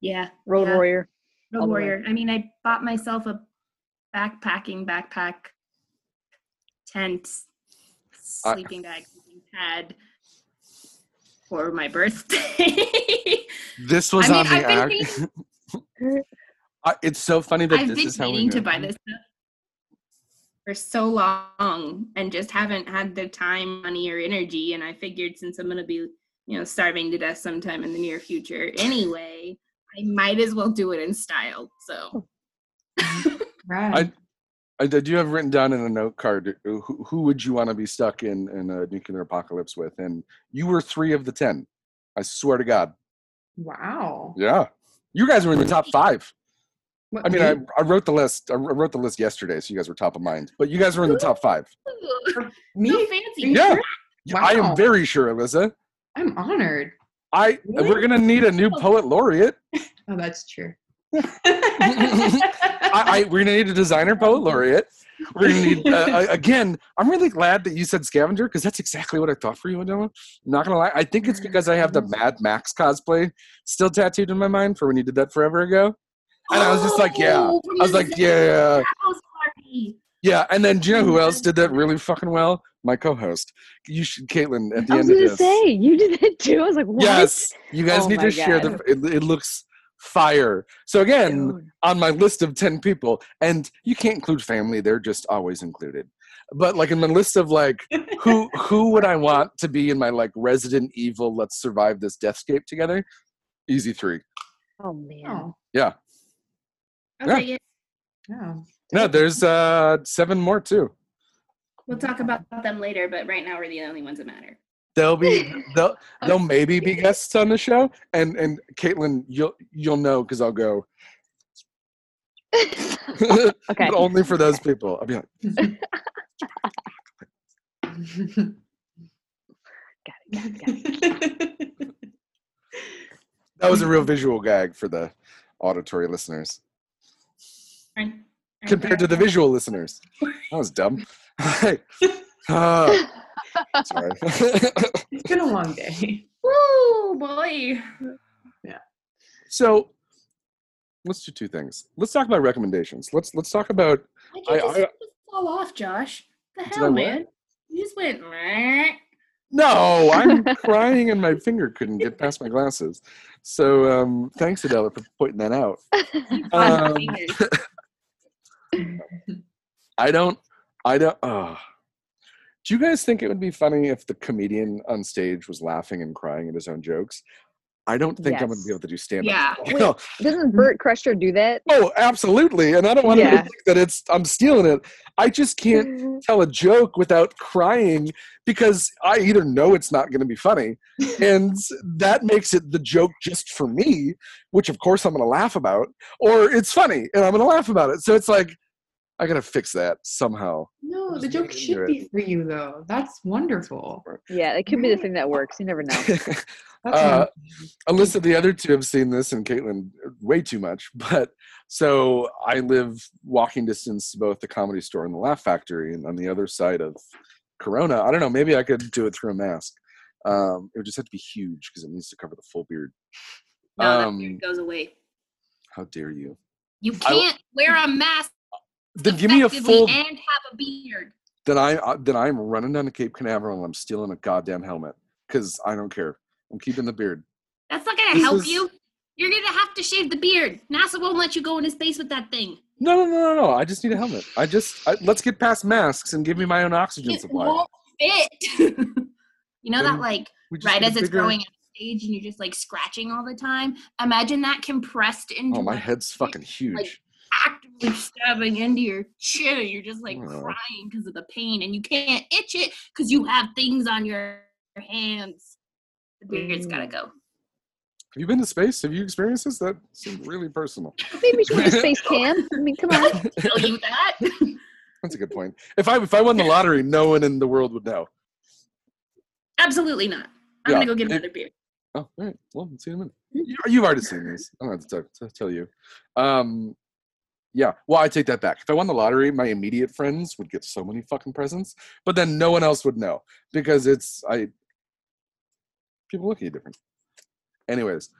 yeah. Road yeah. warrior. Road the way. warrior. I mean, I bought myself a backpacking backpack, tent, I- sleeping bag, pad for my birthday. [LAUGHS] This was I mean, on the I've been act. [LAUGHS] I- it's so funny that I've this been is how we to buy this stuff for so long and just haven't had the time, money, or energy. And I figured since I'm gonna be, you know, starving to death sometime in the near future anyway, I might as well do it in style. So Right. I did you have written down in a note card uh, who, who would you want to be stuck in in a nuclear apocalypse with? And you were three of the ten. I swear to God. wow. Yeah, you guys were in the top five. What, I mean, I. I wrote the list. I wrote the list yesterday, so you guys were top of mind. But you guys were in the top five. me? so fancy. Yeah. sure? Yeah, I am very sure, Alyssa. I'm honored. I Really? we're gonna need a new poet laureate. [LAUGHS] Oh, that's true. [LAUGHS] I, I we're gonna need a designer poet [LAUGHS] laureate. We're gonna need uh, uh, again. I'm really glad that you said scavenger because that's exactly what I thought for you, Adela. I'm not gonna lie. I think it's because I have the Mad Max cosplay still tattooed in my mind for when you did that forever ago. And I was just like, yeah. Oh, I was like, yeah, party. Yeah. And then do you know who else [LAUGHS] did that really fucking well? My co-host. You should, Caitlin. At the I was end of gonna this, say you did that too. I was like, what? yes, you guys Oh need my to share the. It, it looks fire. So again, Dude. on my list of 10 people and you can't include family they're just always included but like in my list of like who [LAUGHS] who would i want to be in my like resident evil let's survive this deathscape together easy three Oh man. oh, yeah I'll Yeah. take it. Oh. Yeah. no there's uh seven more too We'll talk about them later, but right now we're the only ones that matter. they'll be [LAUGHS] they'll they'll maybe be guests on the show and and caitlin you'll you'll know because i'll go [LAUGHS] okay. but [LAUGHS] only for those people i'll be like Got it, got it, got it. that was a real visual gag for the auditory listeners Right? Compared to the [LAUGHS] visual listeners. That was dumb. [LAUGHS] uh, [LAUGHS] sorry. it's been a long day. Woo, boy. Yeah. So let's do two things. Let's talk about recommendations. Let's let's talk about Why'd I- just, I- just fall off, Josh? The Did I hell, what? man? You just went. "Meh." No, I'm crying and my finger couldn't get past my glasses. So um, thanks, Adela, for pointing that out. Um, I don't. I don't. Uh, do you guys think it would be funny if the comedian on stage was laughing and crying at his own jokes? I don't think I'm going to be able to do stand up. Yeah. [LAUGHS] up. Doesn't Bert Kreischer do that? oh, absolutely. And I don't want to think that it's I'm stealing it. I just can't [LAUGHS] tell a joke without crying because I either know it's not going to be funny, [LAUGHS] and that makes it the joke just for me, which of course I'm going to laugh about, or it's funny and I'm going to laugh about it. So it's like I got to fix that somehow. No, the joke should be for you though. That's wonderful. Yeah, it could be the thing that works. You never know. [LAUGHS] That's Uh. Alyssa, the other two have seen this, and Caitlin way too much. [LAUGHS] But so I live walking distance to both the comedy store and the Laugh Factory, and on the other side of Corona. I don't know. Maybe I could do it through a mask. Um, it would just have to be huge because it needs to cover the full beard. No, that Um, beard goes away. How dare you? You can't wear a mask Then give me a full. and have a beard. Then I uh, then I'm running down to Cape Canaveral and I'm stealing a goddamn helmet because I don't care. I'm keeping the beard. That's not gonna This help is- you. You're gonna have to shave the beard. NASA won't let you go into space with that thing. No, no, no, no, no. I just need a helmet. I just I, let's get past masks and give me my own oxygen It supply. won't fit. [LAUGHS] you know Then that like right as it's bigger- growing on stage and you're just like scratching all the time. Imagine that compressed into Oh, my like, head's fucking huge. Actively stabbing into your chin and you're just like Oh. crying because of the pain and you can't itch it because you have things on your hands. The beard's gotta mm. go. Have you been to space? Have you experienced this? That seems really personal. Maybe we should go to space [LAUGHS] camp. I mean, come on. [LAUGHS] Tell you that. That's a good point. If I if I won the lottery, no one in the world would know. Absolutely not. I'm Yeah, gonna go get another beard. Oh, all right. Well, let's see in a minute. Hmm? You, you've already seen these. I don't have to, tell- to tell you. Um, yeah. Well, I take that back. If I won the lottery, my immediate friends would get so many fucking presents, but then no one else would know because it's I. People look at you different. Anyways,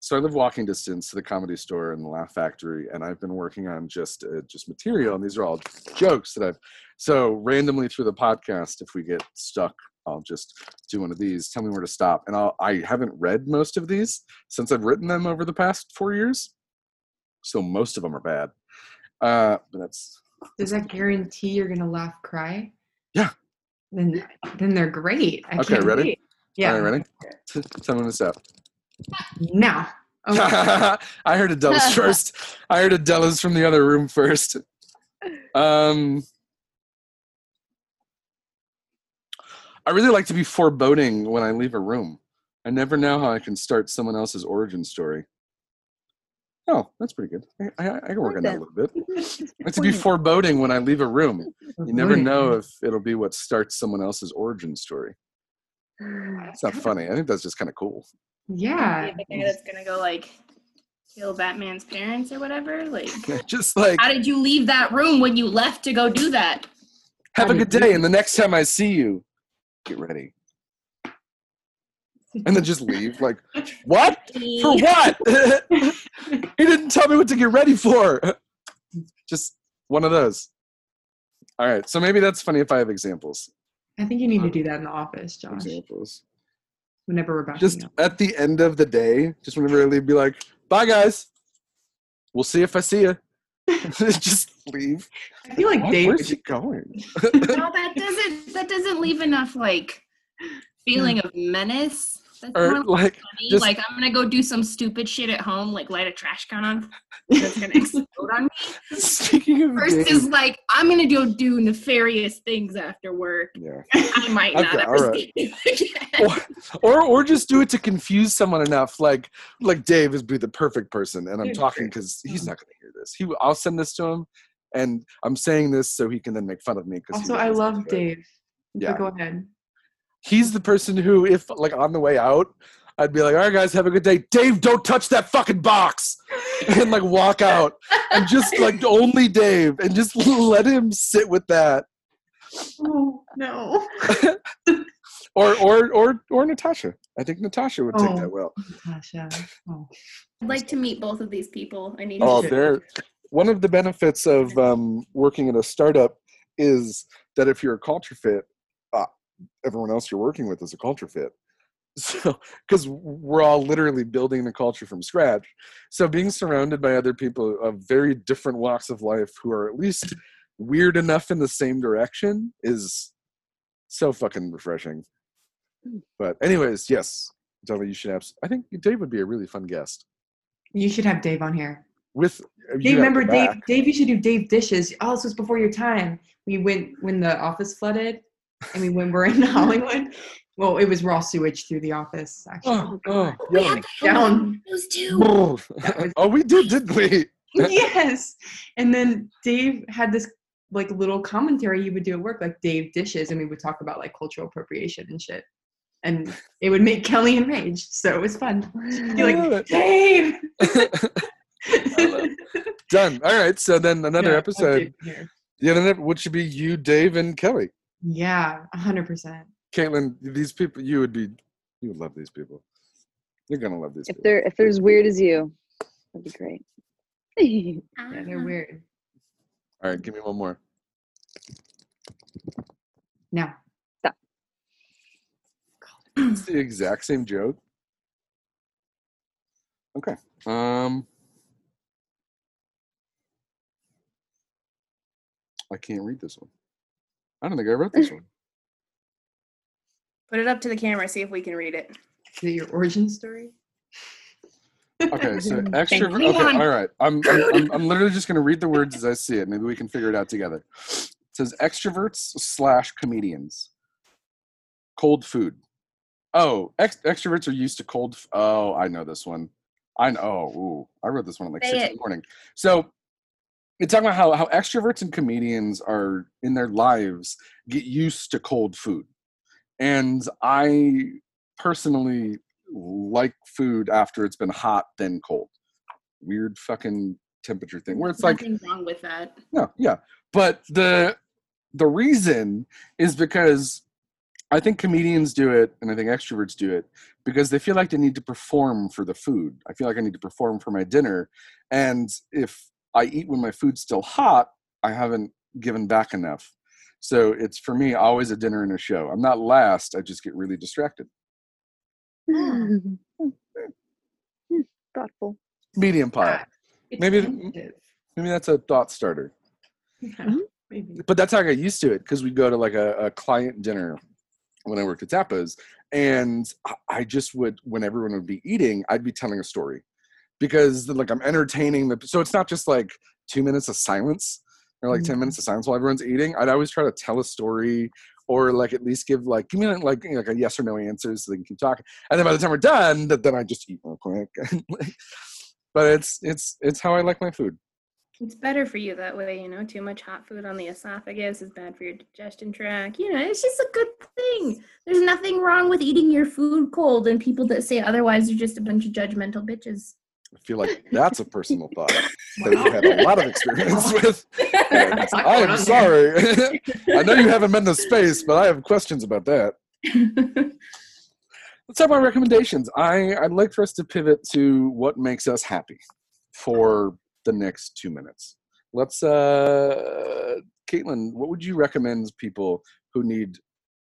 so I live walking distance to the comedy store and the Laugh Factory, and I've been working on just uh, just material, and these are all jokes that I've. So randomly through the podcast, if we get stuck, I'll just do one of these. Tell me where to stop, and I'll. I haven't read most of these since I've written them over the past four years, so most of them are bad. Uh, but that's Does that guarantee you're gonna laugh, cry? Yeah. Then then they're great. I Okay, ready? wait. Yeah. all right. Ready? When to stop. Now. Okay. [LAUGHS] I heard Adela's [LAUGHS] first. I heard Adela's from the other room first. Um, I really like to be foreboding when I leave a room. I never know how I can start someone else's origin story. Oh, that's pretty good. I, I, I can work on that a little bit. [LAUGHS] It's like to be foreboding when I leave a room. You never know if it'll be what starts someone else's origin story. [SIGHS] It's not funny. I think that's just kind of cool. Yeah. The guy that's gonna go like kill Batman's parents or whatever. Like, [LAUGHS] just like how did you leave that room when you left to go do that? Have a good day, and the next time I see you, get ready. And then just leave. Like, what? For what? [LAUGHS] he didn't tell me what to get ready for. Just one of those. All right. So maybe that's funny if I have examples. I think you need to um, do that in the office, Josh. Examples. Whenever we're back. Just at the end of the day, just whenever I leave, be like, bye, guys. We'll see if I see you. [LAUGHS] [LAUGHS] just leave. I feel like What? Dave. Where's he going? No, that doesn't. That doesn't leave enough like feeling hmm. of menace. That's or like, just- like I'm gonna go do some stupid shit at home, like light a trash can on that's gonna explode on me. [LAUGHS] speaking of Versus games- like I'm gonna go do nefarious things after work. yeah. [LAUGHS] I might not Okay, ever all right. see you again. or or just do it to confuse someone enough like like dave is be the perfect person and i'm talking because he's mm-hmm. not going to hear this he i'll send this to him and i'm saying this so he can then make fun of me because Also, I love Dave. Yeah. But go ahead. He's the person who if like on the way out i'd be like all right guys have a good day dave don't touch that fucking box [LAUGHS] and like walk out and just like [LAUGHS] only dave and just [LAUGHS] let him sit with that Oh no. or or or or natasha i think natasha would take Oh. that well Natasha. Oh. I'd like to meet both of these people. I need Oh, to they're one of the benefits of um, working in a startup is that if you're a culture fit, everyone else you're working with is a culture fit. [LAUGHS] So, because we're all literally building the culture from scratch. So, being surrounded by other people of very different walks of life who are at least weird enough in the same direction is so fucking refreshing. But, anyways, yes, Donna, you should have. I think Dave would be a really fun guest. You should have Dave on here. With uh, you Dave, remember Dave? Dave, you should do Dave dishes. Oh, this was before your time. We went when the office flooded, and mean, when we're in [LAUGHS] Hollywood. Well, it was raw sewage through the office. Actually, Oh, oh, We had down. those two. Was- [LAUGHS] oh, we did, didn't we? [LAUGHS] yes. And then Dave had this like little commentary he would do at work, like Dave dishes, and we would talk about like cultural appropriation and shit. And it would make Kelly enraged, so it was fun. Be I like. Dave. Done. All right. So then another Yeah, episode. update here. The other which should be you, Dave, and Kelly. Yeah, hundred percent. Caitlin, these people, you would be, you would love these people. You're gonna love these If people. they're if they're as weird as you, that'd be great. [LAUGHS] Yeah, they're weird. All right, give me one more. Now, [CLEARS THROAT] It's the exact same joke. Okay. Um. I can't read this one. I don't think I wrote this one. Put it up to the camera, see if we can read it. is it your origin story? Okay, so [LAUGHS] extrovert. Okay, all right. I'm, I'm, I'm, I'm literally just going to read the words as I see it. Maybe we can figure it out together. It says extroverts slash comedians. Cold food. Oh, ex- extroverts are used to cold. F- oh, I know this one. I know. Oh, ooh, I wrote this one at like Say six in the morning. So it's talking about how, how extroverts and comedians are in their lives get used to cold food. And I personally like food after it's been hot then cold. Weird fucking temperature thing where it's like Nothing wrong with that. no, yeah. But the the reason is because I think comedians do it and I think extroverts do it because they feel like they need to perform for the food. I feel like I need to perform for my dinner. And if I eat when my food's still hot, I haven't given back enough. So it's for me always a dinner and a show. I'm not last, I just get really distracted. Hmm. Hmm. Hmm. Thoughtful. Medium pile. Ah, it's Maybe- tentative. Maybe that's a thought starter. Yeah, mm-hmm. maybe. but that's how I got used to it because we'd go to like a, a client dinner when I worked at Tapas, and I- I just would when everyone would be eating, I'd be telling a story because like I'm entertaining the. So it's not just like two minutes of silence or like ten Mhm. minutes of silence while everyone's eating. I'd always try to tell a story or like at least give like give me like like a yes or no answer so they can keep talking. And then by the time we're done, th- then I just eat real quick. [LAUGHS] but it's it's it's how I like my food. It's better for you that way, you know. Too much hot food on the esophagus is bad for your digestion tract. You know, it's just a good thing. There's nothing wrong with eating your food cold, and people that say otherwise are just a bunch of judgmental bitches. I feel like that's a personal thought [LAUGHS] that you've had a lot of experience [LAUGHS] with. I am sorry. [LAUGHS] I know you haven't been to space, but I have questions about that. Let's have our recommendations. I, I'd like for us to pivot to what makes us happy for the next two minutes. Let's, uh, Caitlin, what would you recommend people who need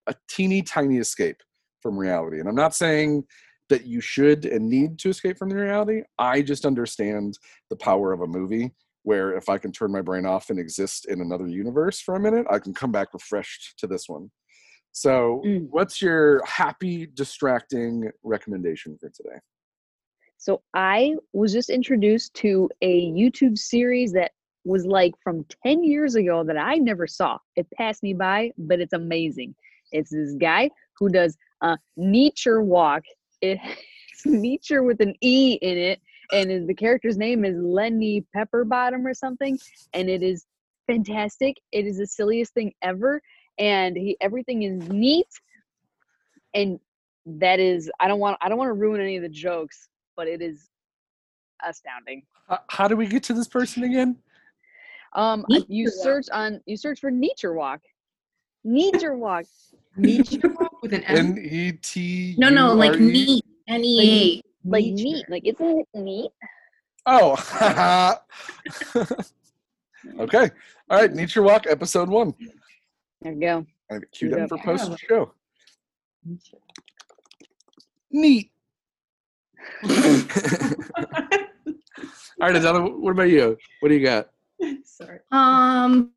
a teeny tiny escape from reality? And I'm not saying that you should and need to escape from the reality. I just understand the power of a movie where if I can turn my brain off and exist in another universe for a minute, I can come back refreshed to this one. So, Mm. what's your happy, distracting recommendation for today? So I was just introduced to a YouTube series that was like from 10 years ago that I never saw. It passed me by, but it's amazing. It's this guy who does a nature walk. It's [LAUGHS] nature with an E in it. And the character's name is Lenny Pepperbottom or something. And it is fantastic. It is the silliest thing ever. And he everything is neat. And that is I don't want I don't want to ruin any of the jokes, but it is astounding. H- How do we get to this person again? Um, I- you Nature walk. search on you search for nature walk, nature walk. Nature walk with an M. N E T. no, no, like U R E? neat. N E Like Nature. neat. Like isn't it neat? Oh. [LAUGHS] okay. All right. Nature Walk, episode one. There you go. I have it queued Queued up up. for post show. Nature. Neat. [LAUGHS] All right, Adela, what about you? What do you got? [LAUGHS] Sorry. Um,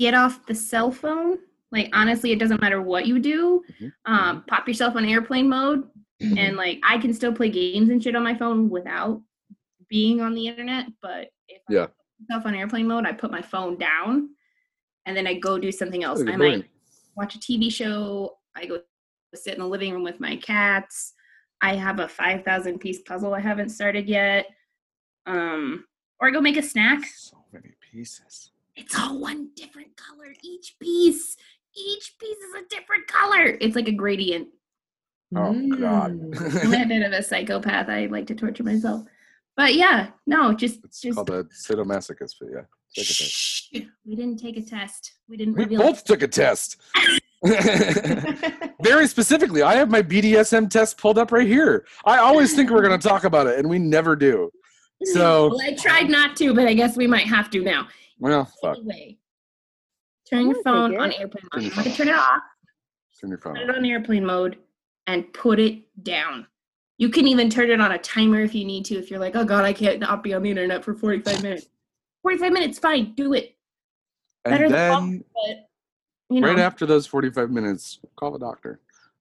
get off the cell phone. Like honestly, it doesn't matter what you do. Mhm. Um, pop yourself on airplane mode, and like I can still play games and shit on my phone without being on the internet. But if Yeah. I put myself on airplane mode, I put my phone down, and then I go do something else. I might watch a TV show. I go sit in the living room with my cats. I have a five thousand piece puzzle I haven't started yet. Um, or I go make a snack. So many pieces. It's all one different color each piece. Each piece is a different color. It's like a gradient. Oh God. Mm. [LAUGHS] I'm a bit of a psychopath. I like to torture myself. But yeah, no, just it's just called a sadomasochist, but yeah. psychopath. shh. We didn't take a test. We didn't We reveal both took a test. [LAUGHS] [LAUGHS] Very specifically, I have my BDSM test pulled up right here. I always think we're going to talk about it, and we never do. So, Well, I tried not to, but I guess we might have to now. Well, fuck. Anyway, turn your phone on airplane Turn mode. You have turn it off. Turn your phone put it on airplane mode and put it down. You can even turn it on a timer if you need to. If you're like, oh god, I can't not be on the internet for 45 minutes. 45 minutes, fine, do it. better And than then, But you know, right after those 45 minutes, call a doctor.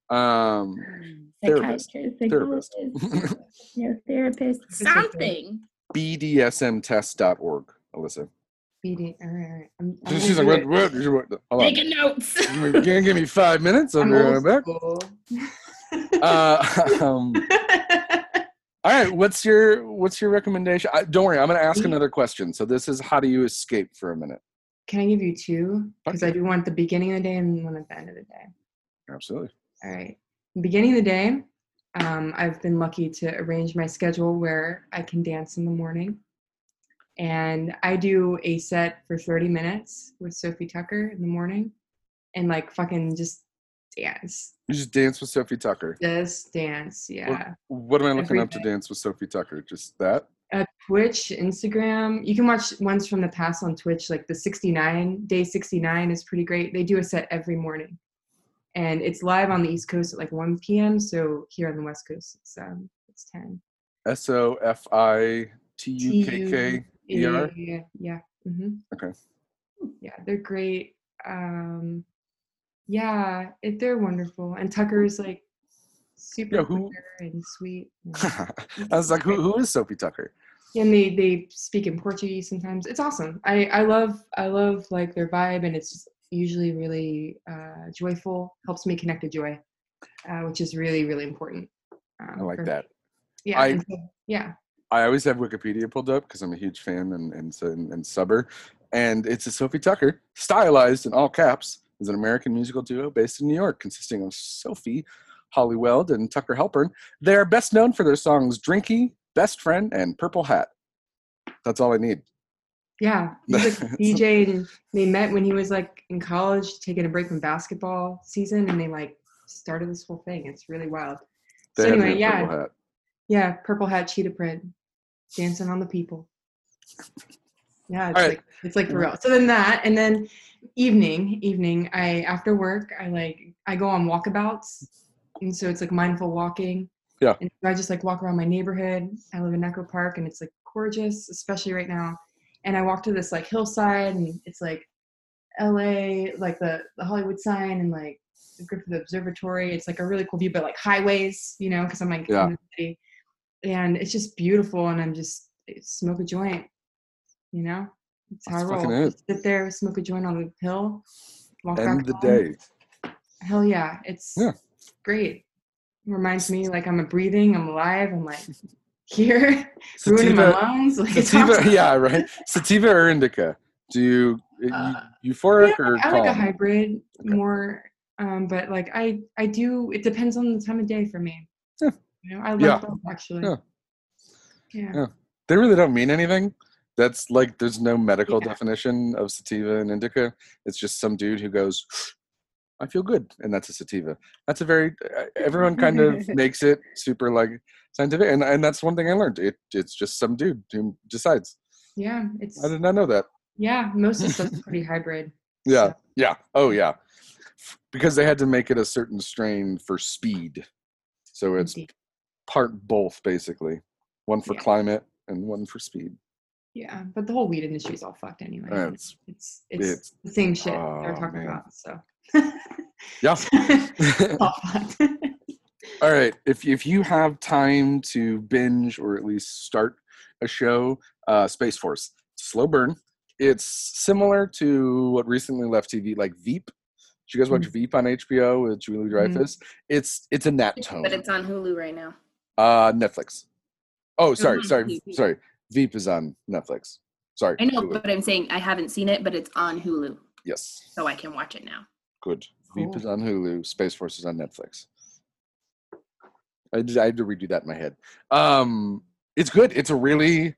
Um, [SIGHS] therapist. psychiatrist, Therapist. yeah, [LAUGHS] therapist, something. BDSMtest.org, Alyssa. BD. All right, all right. I'm, I'm She's like, do what, what, what, hold on. Taking notes. You can give me five minutes. I'll I'm be right old back. [LAUGHS] Uh, um, [LAUGHS] all right, what's your what's your recommendation? I, don't worry, I'm going to ask another question. So this is how do you escape for a minute? Can I give you two? Because I Okay. do want the beginning of the day and one at the end of the day. Absolutely. All right. Beginning of the day, um, I've been lucky to arrange my schedule where I can dance in the morning. And I do a set for 30 minutes with Sofi Tukker in the morning and like fucking just dance. You just dance with Sofi Tukker. Just dance. Yeah. What am I looking Every up to dance with Sofi Tukker? Just that? Uh, Twitch, Instagram. You can watch ones from the past on Twitch, like the 69, day 69 is pretty great. They do a set every morning. And it's live on the East Coast at like 1 p.m. So here on the West Coast, it's um it's 10. S O F I T U K K Yeah, yeah, yeah. hmm Okay. Yeah, they're great. Um, yeah, it, they're wonderful. And Tucker's like super Yeah, who- and sweet. and- [LAUGHS] I was like, who, who is Sofi Tukker? and they they speak in Portuguese sometimes. It's awesome. I I love I love like their vibe, and it's usually really uh, joyful. Helps me connect to joy, uh, which is really really important. Um, I like that. me. Yeah, I- so- yeah. I always have Wikipedia pulled up because I'm a huge fan and and, and, and subber. And it's a Sofi Tukker, stylized in all caps, is an American musical duo based in New York, consisting of Sophie Hawley-Weld and Tucker Halpern. They are best known for their songs "Drinkee," "Best Friend," and "Purple Hat." That's all I need. Yeah, he's like [LAUGHS] DJ, and they met when he was like in college, taking a break from basketball season, and they like started this whole thing. It's really wild. They so anyway, yeah, Purple Hat. yeah, purple hat, cheetah print, dancing on the people. Yeah, it's All right. like it's like for real. So then that, and then evening, evening, I after work, I like I go on walkabouts, and so it's like mindful walking. Yeah. And so I just like walk around my neighborhood. I live in Echo Park, and it's like gorgeous, especially right now. And I walk to this like hillside, and it's like L.A., like the the Hollywood sign, and like the Griffith Observatory. It's like a really cool view, but like highways, you know, because I'm like Yeah. in the city, and it's just beautiful. And I'm just smoke a joint, you know. That's how That's I roll. it. Sit there, smoke a joint on the hill, walk End the home. day. Hell yeah, it's Yeah. great. Reminds me like I'm a breathing, I'm alive, I'm like [LAUGHS] here, [LAUGHS] ruining my Sativa, lungs. [LAUGHS] Like sativa, yeah, right. Sativa or indica? Do you, you Uh, euphoric Yeah, or I like a hybrid Okay. more, um, but like I I do. It depends on the time of day for me. Yeah. You know, I like Yeah. both actually. Yeah. Yeah. Yeah. They really don't mean anything. That's like there's no medical Yeah. definition of sativa and indica. It's just some dude who goes I feel good, and that's a sativa. That's a very uh, everyone kind of [LAUGHS] makes it super like scientific, and and that's one thing I learned. It it's just some dude who decides. Yeah, it's I did not know that. yeah. Most of stuff's [LAUGHS] pretty hybrid. Yeah, So- yeah, oh yeah, because they had to make it a certain strain for speed, so it's Indeed. Part both basically, one for Mm-hmm. Yeah. climate and one for speed. Yeah, but the whole weed industry is all fucked anyway. It's it's it's, it's- the same shit oh, they're talking man. about. So yeah. [LAUGHS] all fucked. [LAUGHS] All right. If if you have time to binge or at least start a show, uh, Space Force, slow burn. It's similar to what recently left TV, like Veep. Did you guys watch Mm. Veep on HBO with Julie Dreyfus? It's it's in that tone. But it's on Hulu right now. Uh, Netflix. Oh, sorry, sorry, Veep. sorry. Veep is on Netflix. Sorry. I know, Hulu. but I'm saying I haven't seen it, but it's on Hulu, yes, so I can watch it now. good. Veep is on Hulu. Space Force is on Netflix. I did, I had to redo that in my head. Um, it's good. It's a really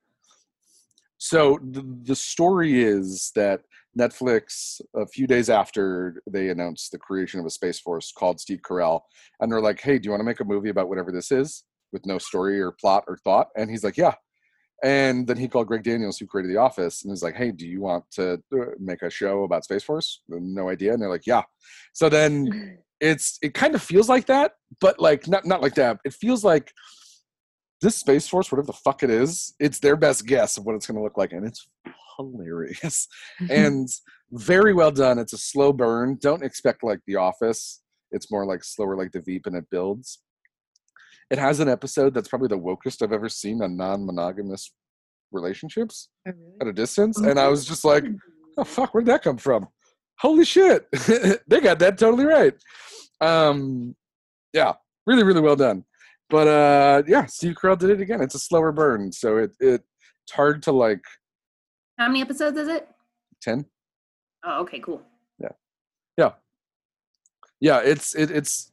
so the, the story is that Netflix a few days after they announced the creation of a space force called Steve Carell, and they're like, "Hey, do you want to make a movie about whatever this is with no story or plot or thought?" And he's like, "Yeah." And then he called Greg Daniels, who created The Office, and was like, "Hey, do you want to uh, make a show about Space Force?" No idea. And they're like, "Yeah." So then [LAUGHS] it's it kind of feels like that, but like not not like that. It feels like this Space Force, whatever the fuck it is, it's their best guess of what it's going to look like, and it's hilarious [LAUGHS] and very well done. It's a slow burn. Don't expect like The Office. It's more like slower, like the Veep, and it builds. It has an episode that's probably the wokest I've ever seen on non-monogamous relationships Oh, really? at a distance, and I was just like, "Oh fuck, where'd that come from? Holy shit, [LAUGHS] they got that totally right." Um, yeah, really, really well done. But uh, yeah, Steve Carell did it again. It's a slower burn, so it it it's hard to like How many episodes is it? ten. Oh, okay, cool. yeah yeah, yeah. it's it, it's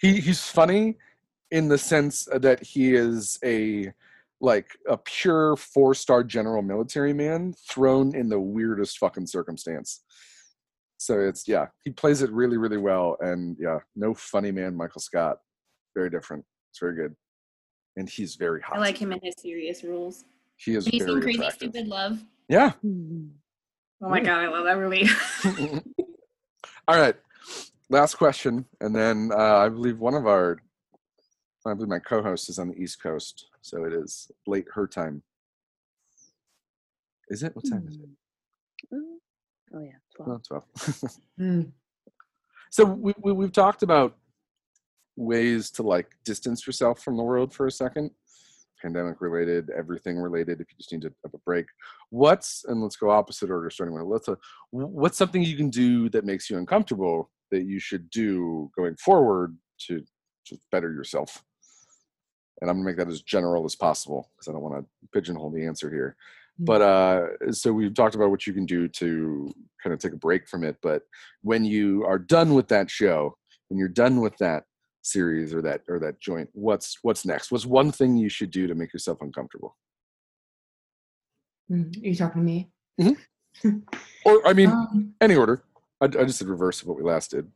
he he's funny in the sense that he is a like a pure four star general military man thrown in the weirdest fucking circumstance so it's yeah he plays it really really well and yeah no funny man michael scott very different it's very good and he's very hot I like him in his serious roles. he is Have you seen Crazy attractive Stupid Love? yeah Oh my god, I love that movie. [LAUGHS] All right. Last question. And then uh, I believe one of our, I believe my co host is on the East Coast. So it is late her time. Is it? What time is it? Oh yeah, twelve. Oh, 12. [LAUGHS] Mm. so we, we, we've talked about ways to like distance yourself from the world for a second pandemic related everything related if you just need to have a break what's and let's go opposite order starting with let's uh, what's something you can do that makes you uncomfortable that you should do going forward to to better yourself and i'm gonna make that as general as possible because i don't want to pigeonhole the answer here. But uh so we've talked about what you can do to kind of take a break from it but when you are done with that show when you're done with that series or that or that joint what's what's next? What's one thing you should do to make yourself uncomfortable? Mm. Are you talking to me? [LAUGHS] or i mean Um, any order. I, I just did reverse of what we last did.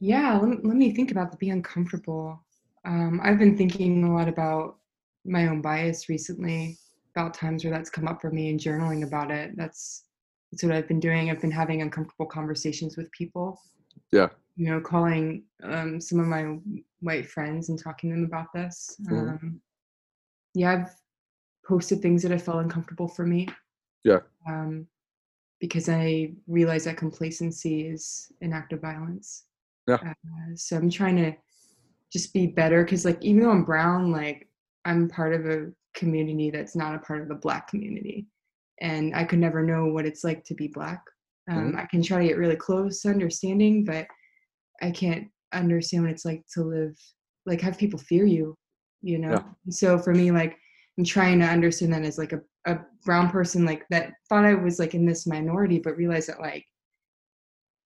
Yeah, let me, let me think about the be uncomfortable. Um, I've been thinking a lot about my own bias recently, about times where that's come up for me and journaling about it. That's that's what I've been doing. I've been having uncomfortable conversations with people. Yeah. You know, calling um, some of my white friends and talking to them about this. Mhm. Um, yeah, I've posted things that I felt uncomfortable for me. Yeah. Um, because I realize that complacency is an act of violence. Yeah. Uh, so I'm trying to just be better because, like, even though I'm brown, like, I'm part of a community that's not a part of the black community. And I could never know what it's like to be black. Um, I can try to get really close to understanding, but I can't understand what it's like to live, like, have people fear you, you know? Yeah. So for me, like, I'm trying to understand that as like a, a brown person, like, that thought I was like in this minority, but realized that, like,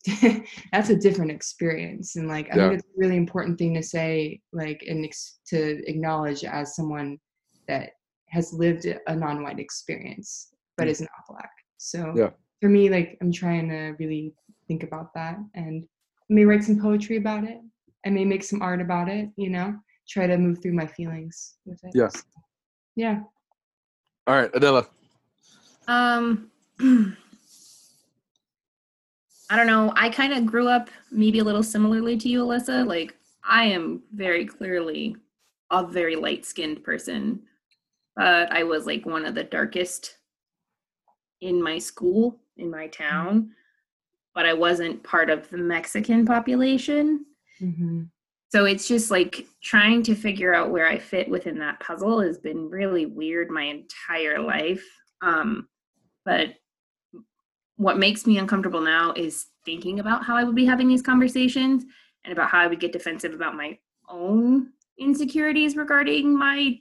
[LAUGHS] that's a different experience and like i Yeah. think it's a really important thing to say like and ex- to acknowledge as someone that has lived a non-white experience but Mm. is not black so Yeah. for me like i'm trying to really think about that and may write some poetry about it. I may make some art about it. You know, try to move through my feelings with it. Yeah. So, yeah. All right, Adela. Um, [CLEARS THROAT] I don't know. I kind of grew up maybe a little similarly to you, Alyssa. Like, I am very clearly a very light skinned person, but I was like one of the darkest in my school, in my town, but I wasn't part of the Mexican population. hmm So it's just like trying to figure out where I fit within that puzzle has been really weird my entire life. Um, but what makes me uncomfortable now is thinking about how I would be having these conversations and about how I would get defensive about my own insecurities regarding my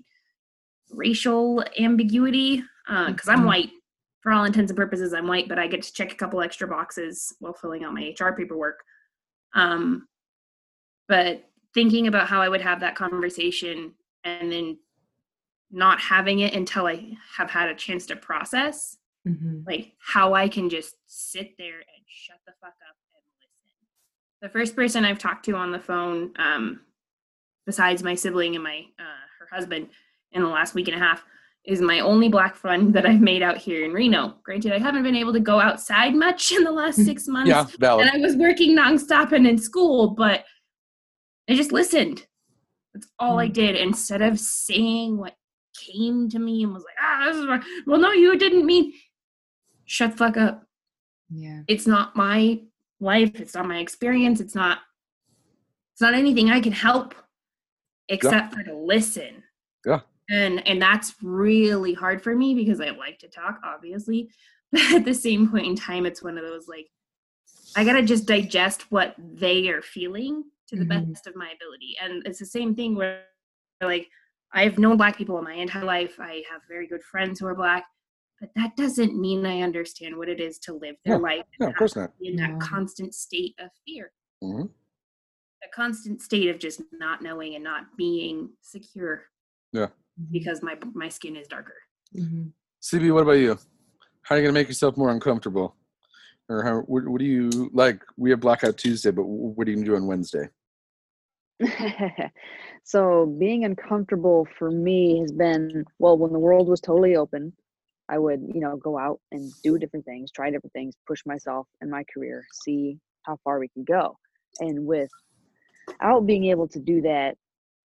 racial ambiguity. Because I'm Mhm. white, for all intents and purposes, I'm white, but I get to check a couple extra boxes while filling out my HR paperwork. Um, but thinking about how I would have that conversation and then not having it until I have had a chance to process, hmm like how I can just sit there and shut the fuck up and listen. The first person I've talked to on the phone, um, besides my sibling and my uh, her husband, in the last week and a half, is my only black friend that I've made out here in Reno. Granted, I haven't been able to go outside much in the last six months Yeah, valid. and I was working nonstop and in school, but I just listened. That's all I Mm. did instead of saying what came to me and was like, ah, this is what, well, no, you didn't mean. Shut the fuck up. Yeah. It's not my life. It's not my experience. It's not. It's not anything I can help, except for to listen. Yeah. And and that's really hard for me because I like to talk, obviously, [LAUGHS] but at the same point in time, it's one of those like I gotta just digest what they are feeling to the Mhm. best of my ability. And it's the same thing where like I've known black people in my entire life. I have very good friends who are black, but that doesn't mean I understand what it is to live their Yeah. life Yeah, of course not. in that No. constant state of fear. hmm A constant state of just not knowing and not being secure Yeah. because my my skin is darker. hmm CB, what about you? How are you gonna make yourself more uncomfortable? Or how? What, what do you like? We have Blackout Tuesday, but what are you gonna do on Wednesday? [LAUGHS] so being uncomfortable for me has been well when the world was totally open i would you know go out and do different things try different things push myself in my career see how far we can go. And without being able to do that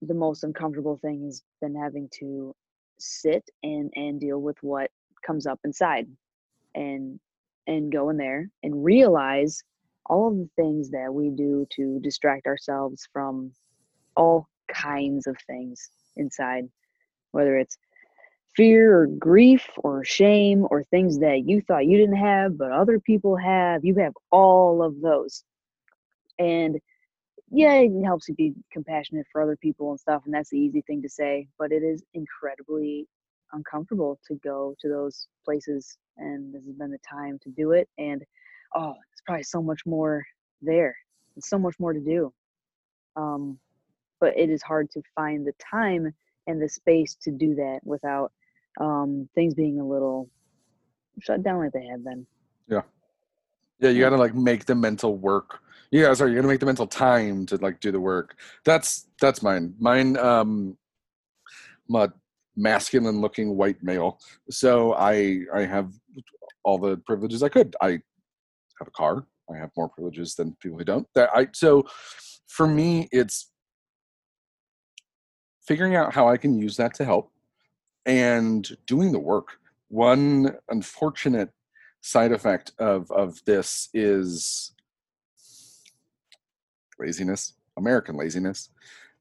the most uncomfortable thing has been having to sit and and deal with what comes up inside and and go in there and realize all of the things that we do to distract ourselves from all kinds of things inside, whether it's fear or grief or shame or things that you thought you didn't have, but other people have. You have all of those. And yeah, it helps you be compassionate for other people and stuff. And that's the easy thing to say, but it is incredibly uncomfortable to go to those places. And this has been the time to do it. And oh, there's probably so much more there. There's so much more to do. Um, but it is hard to find the time and the space to do that without um, things being a little shut down like they have been. Yeah, Yeah, you gotta like make the mental work. Yeah, sorry, you gotta make the mental time to like do the work. That's that's mine. Mine. Um, I'm masculine looking white male, so I I have all the privileges I could. I have a car. I have more privileges than people who don't. That I so for me, it's figuring out how I can use that to help and doing the work. One unfortunate side effect of of this is laziness, American laziness,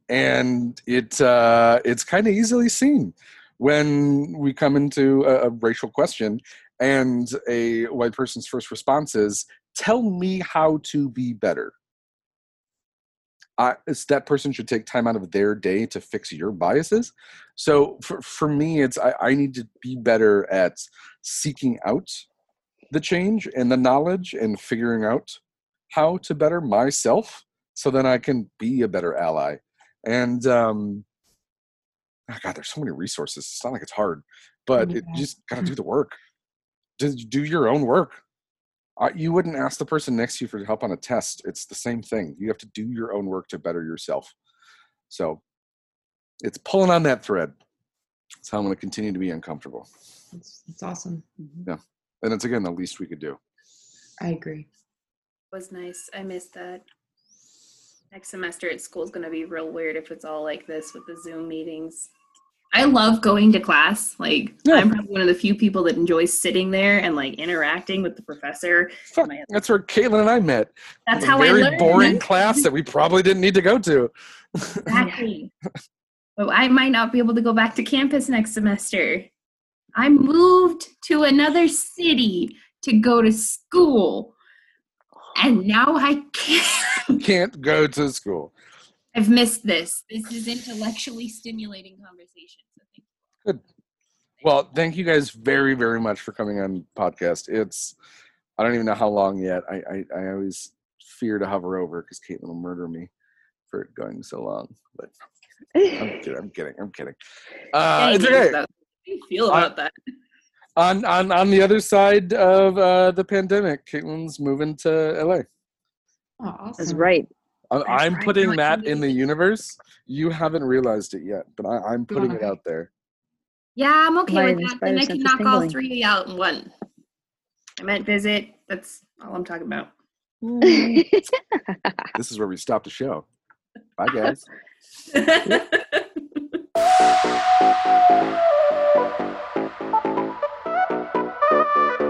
and it uh, it's kind of easily seen when we come into a, a racial question and a white person's first response is, "Tell me how to be better." I, that person should take time out of their day to fix your biases. So for, for me, it's I, I need to be better at seeking out the change and the knowledge and figuring out how to better myself so then I can be a better ally. And um oh God, there's so many resources. It's not like it's hard, but it you just gotta do the work. Just do your own work. Uh, you wouldn't ask the person next to you for help on a test. It's the same thing. You have to do your own work to better yourself. So it's pulling on that thread. That's how I'm going to continue to be uncomfortable. It's, it's awesome. Yeah. And it's again the least we could do. I agree. It was nice. I missed that. Next semester at school is going to be real weird if it's all like this with the Zoom meetings. I love going to class. Like Yeah. I'm probably one of the few people that enjoys sitting there and like interacting with the professor. That's where Caitlin and I met. That's how I very learned. boring class that we probably didn't need to go to. Exactly. but I might not be able to go back to campus next semester. I moved to another city to go to school. And now I can't. Can't go to school. I've missed this. This is intellectually stimulating conversation. So thank Well, thank you guys very, very much for coming on podcast. It's I don't even know how long yet. I I, I always fear to hover over because Caitlin will murder me for it going so long. But I'm [LAUGHS] kidding. I'm kidding. I'm kidding. Uh, it's okay. How do you feel I- about that? On on on the other side of uh, the pandemic, Caitlin's moving to LA. Oh, awesome. That's right. I, That's I'm right, putting that in the universe. You haven't realized it yet, but I, I'm putting it out there. Yeah, I'm okay with that. Then I can knock all three out in one. I meant visit. That's all I'm talking about. [LAUGHS] this is where we stop the show. Bye, [LAUGHS] guys. Thank [LAUGHS] you.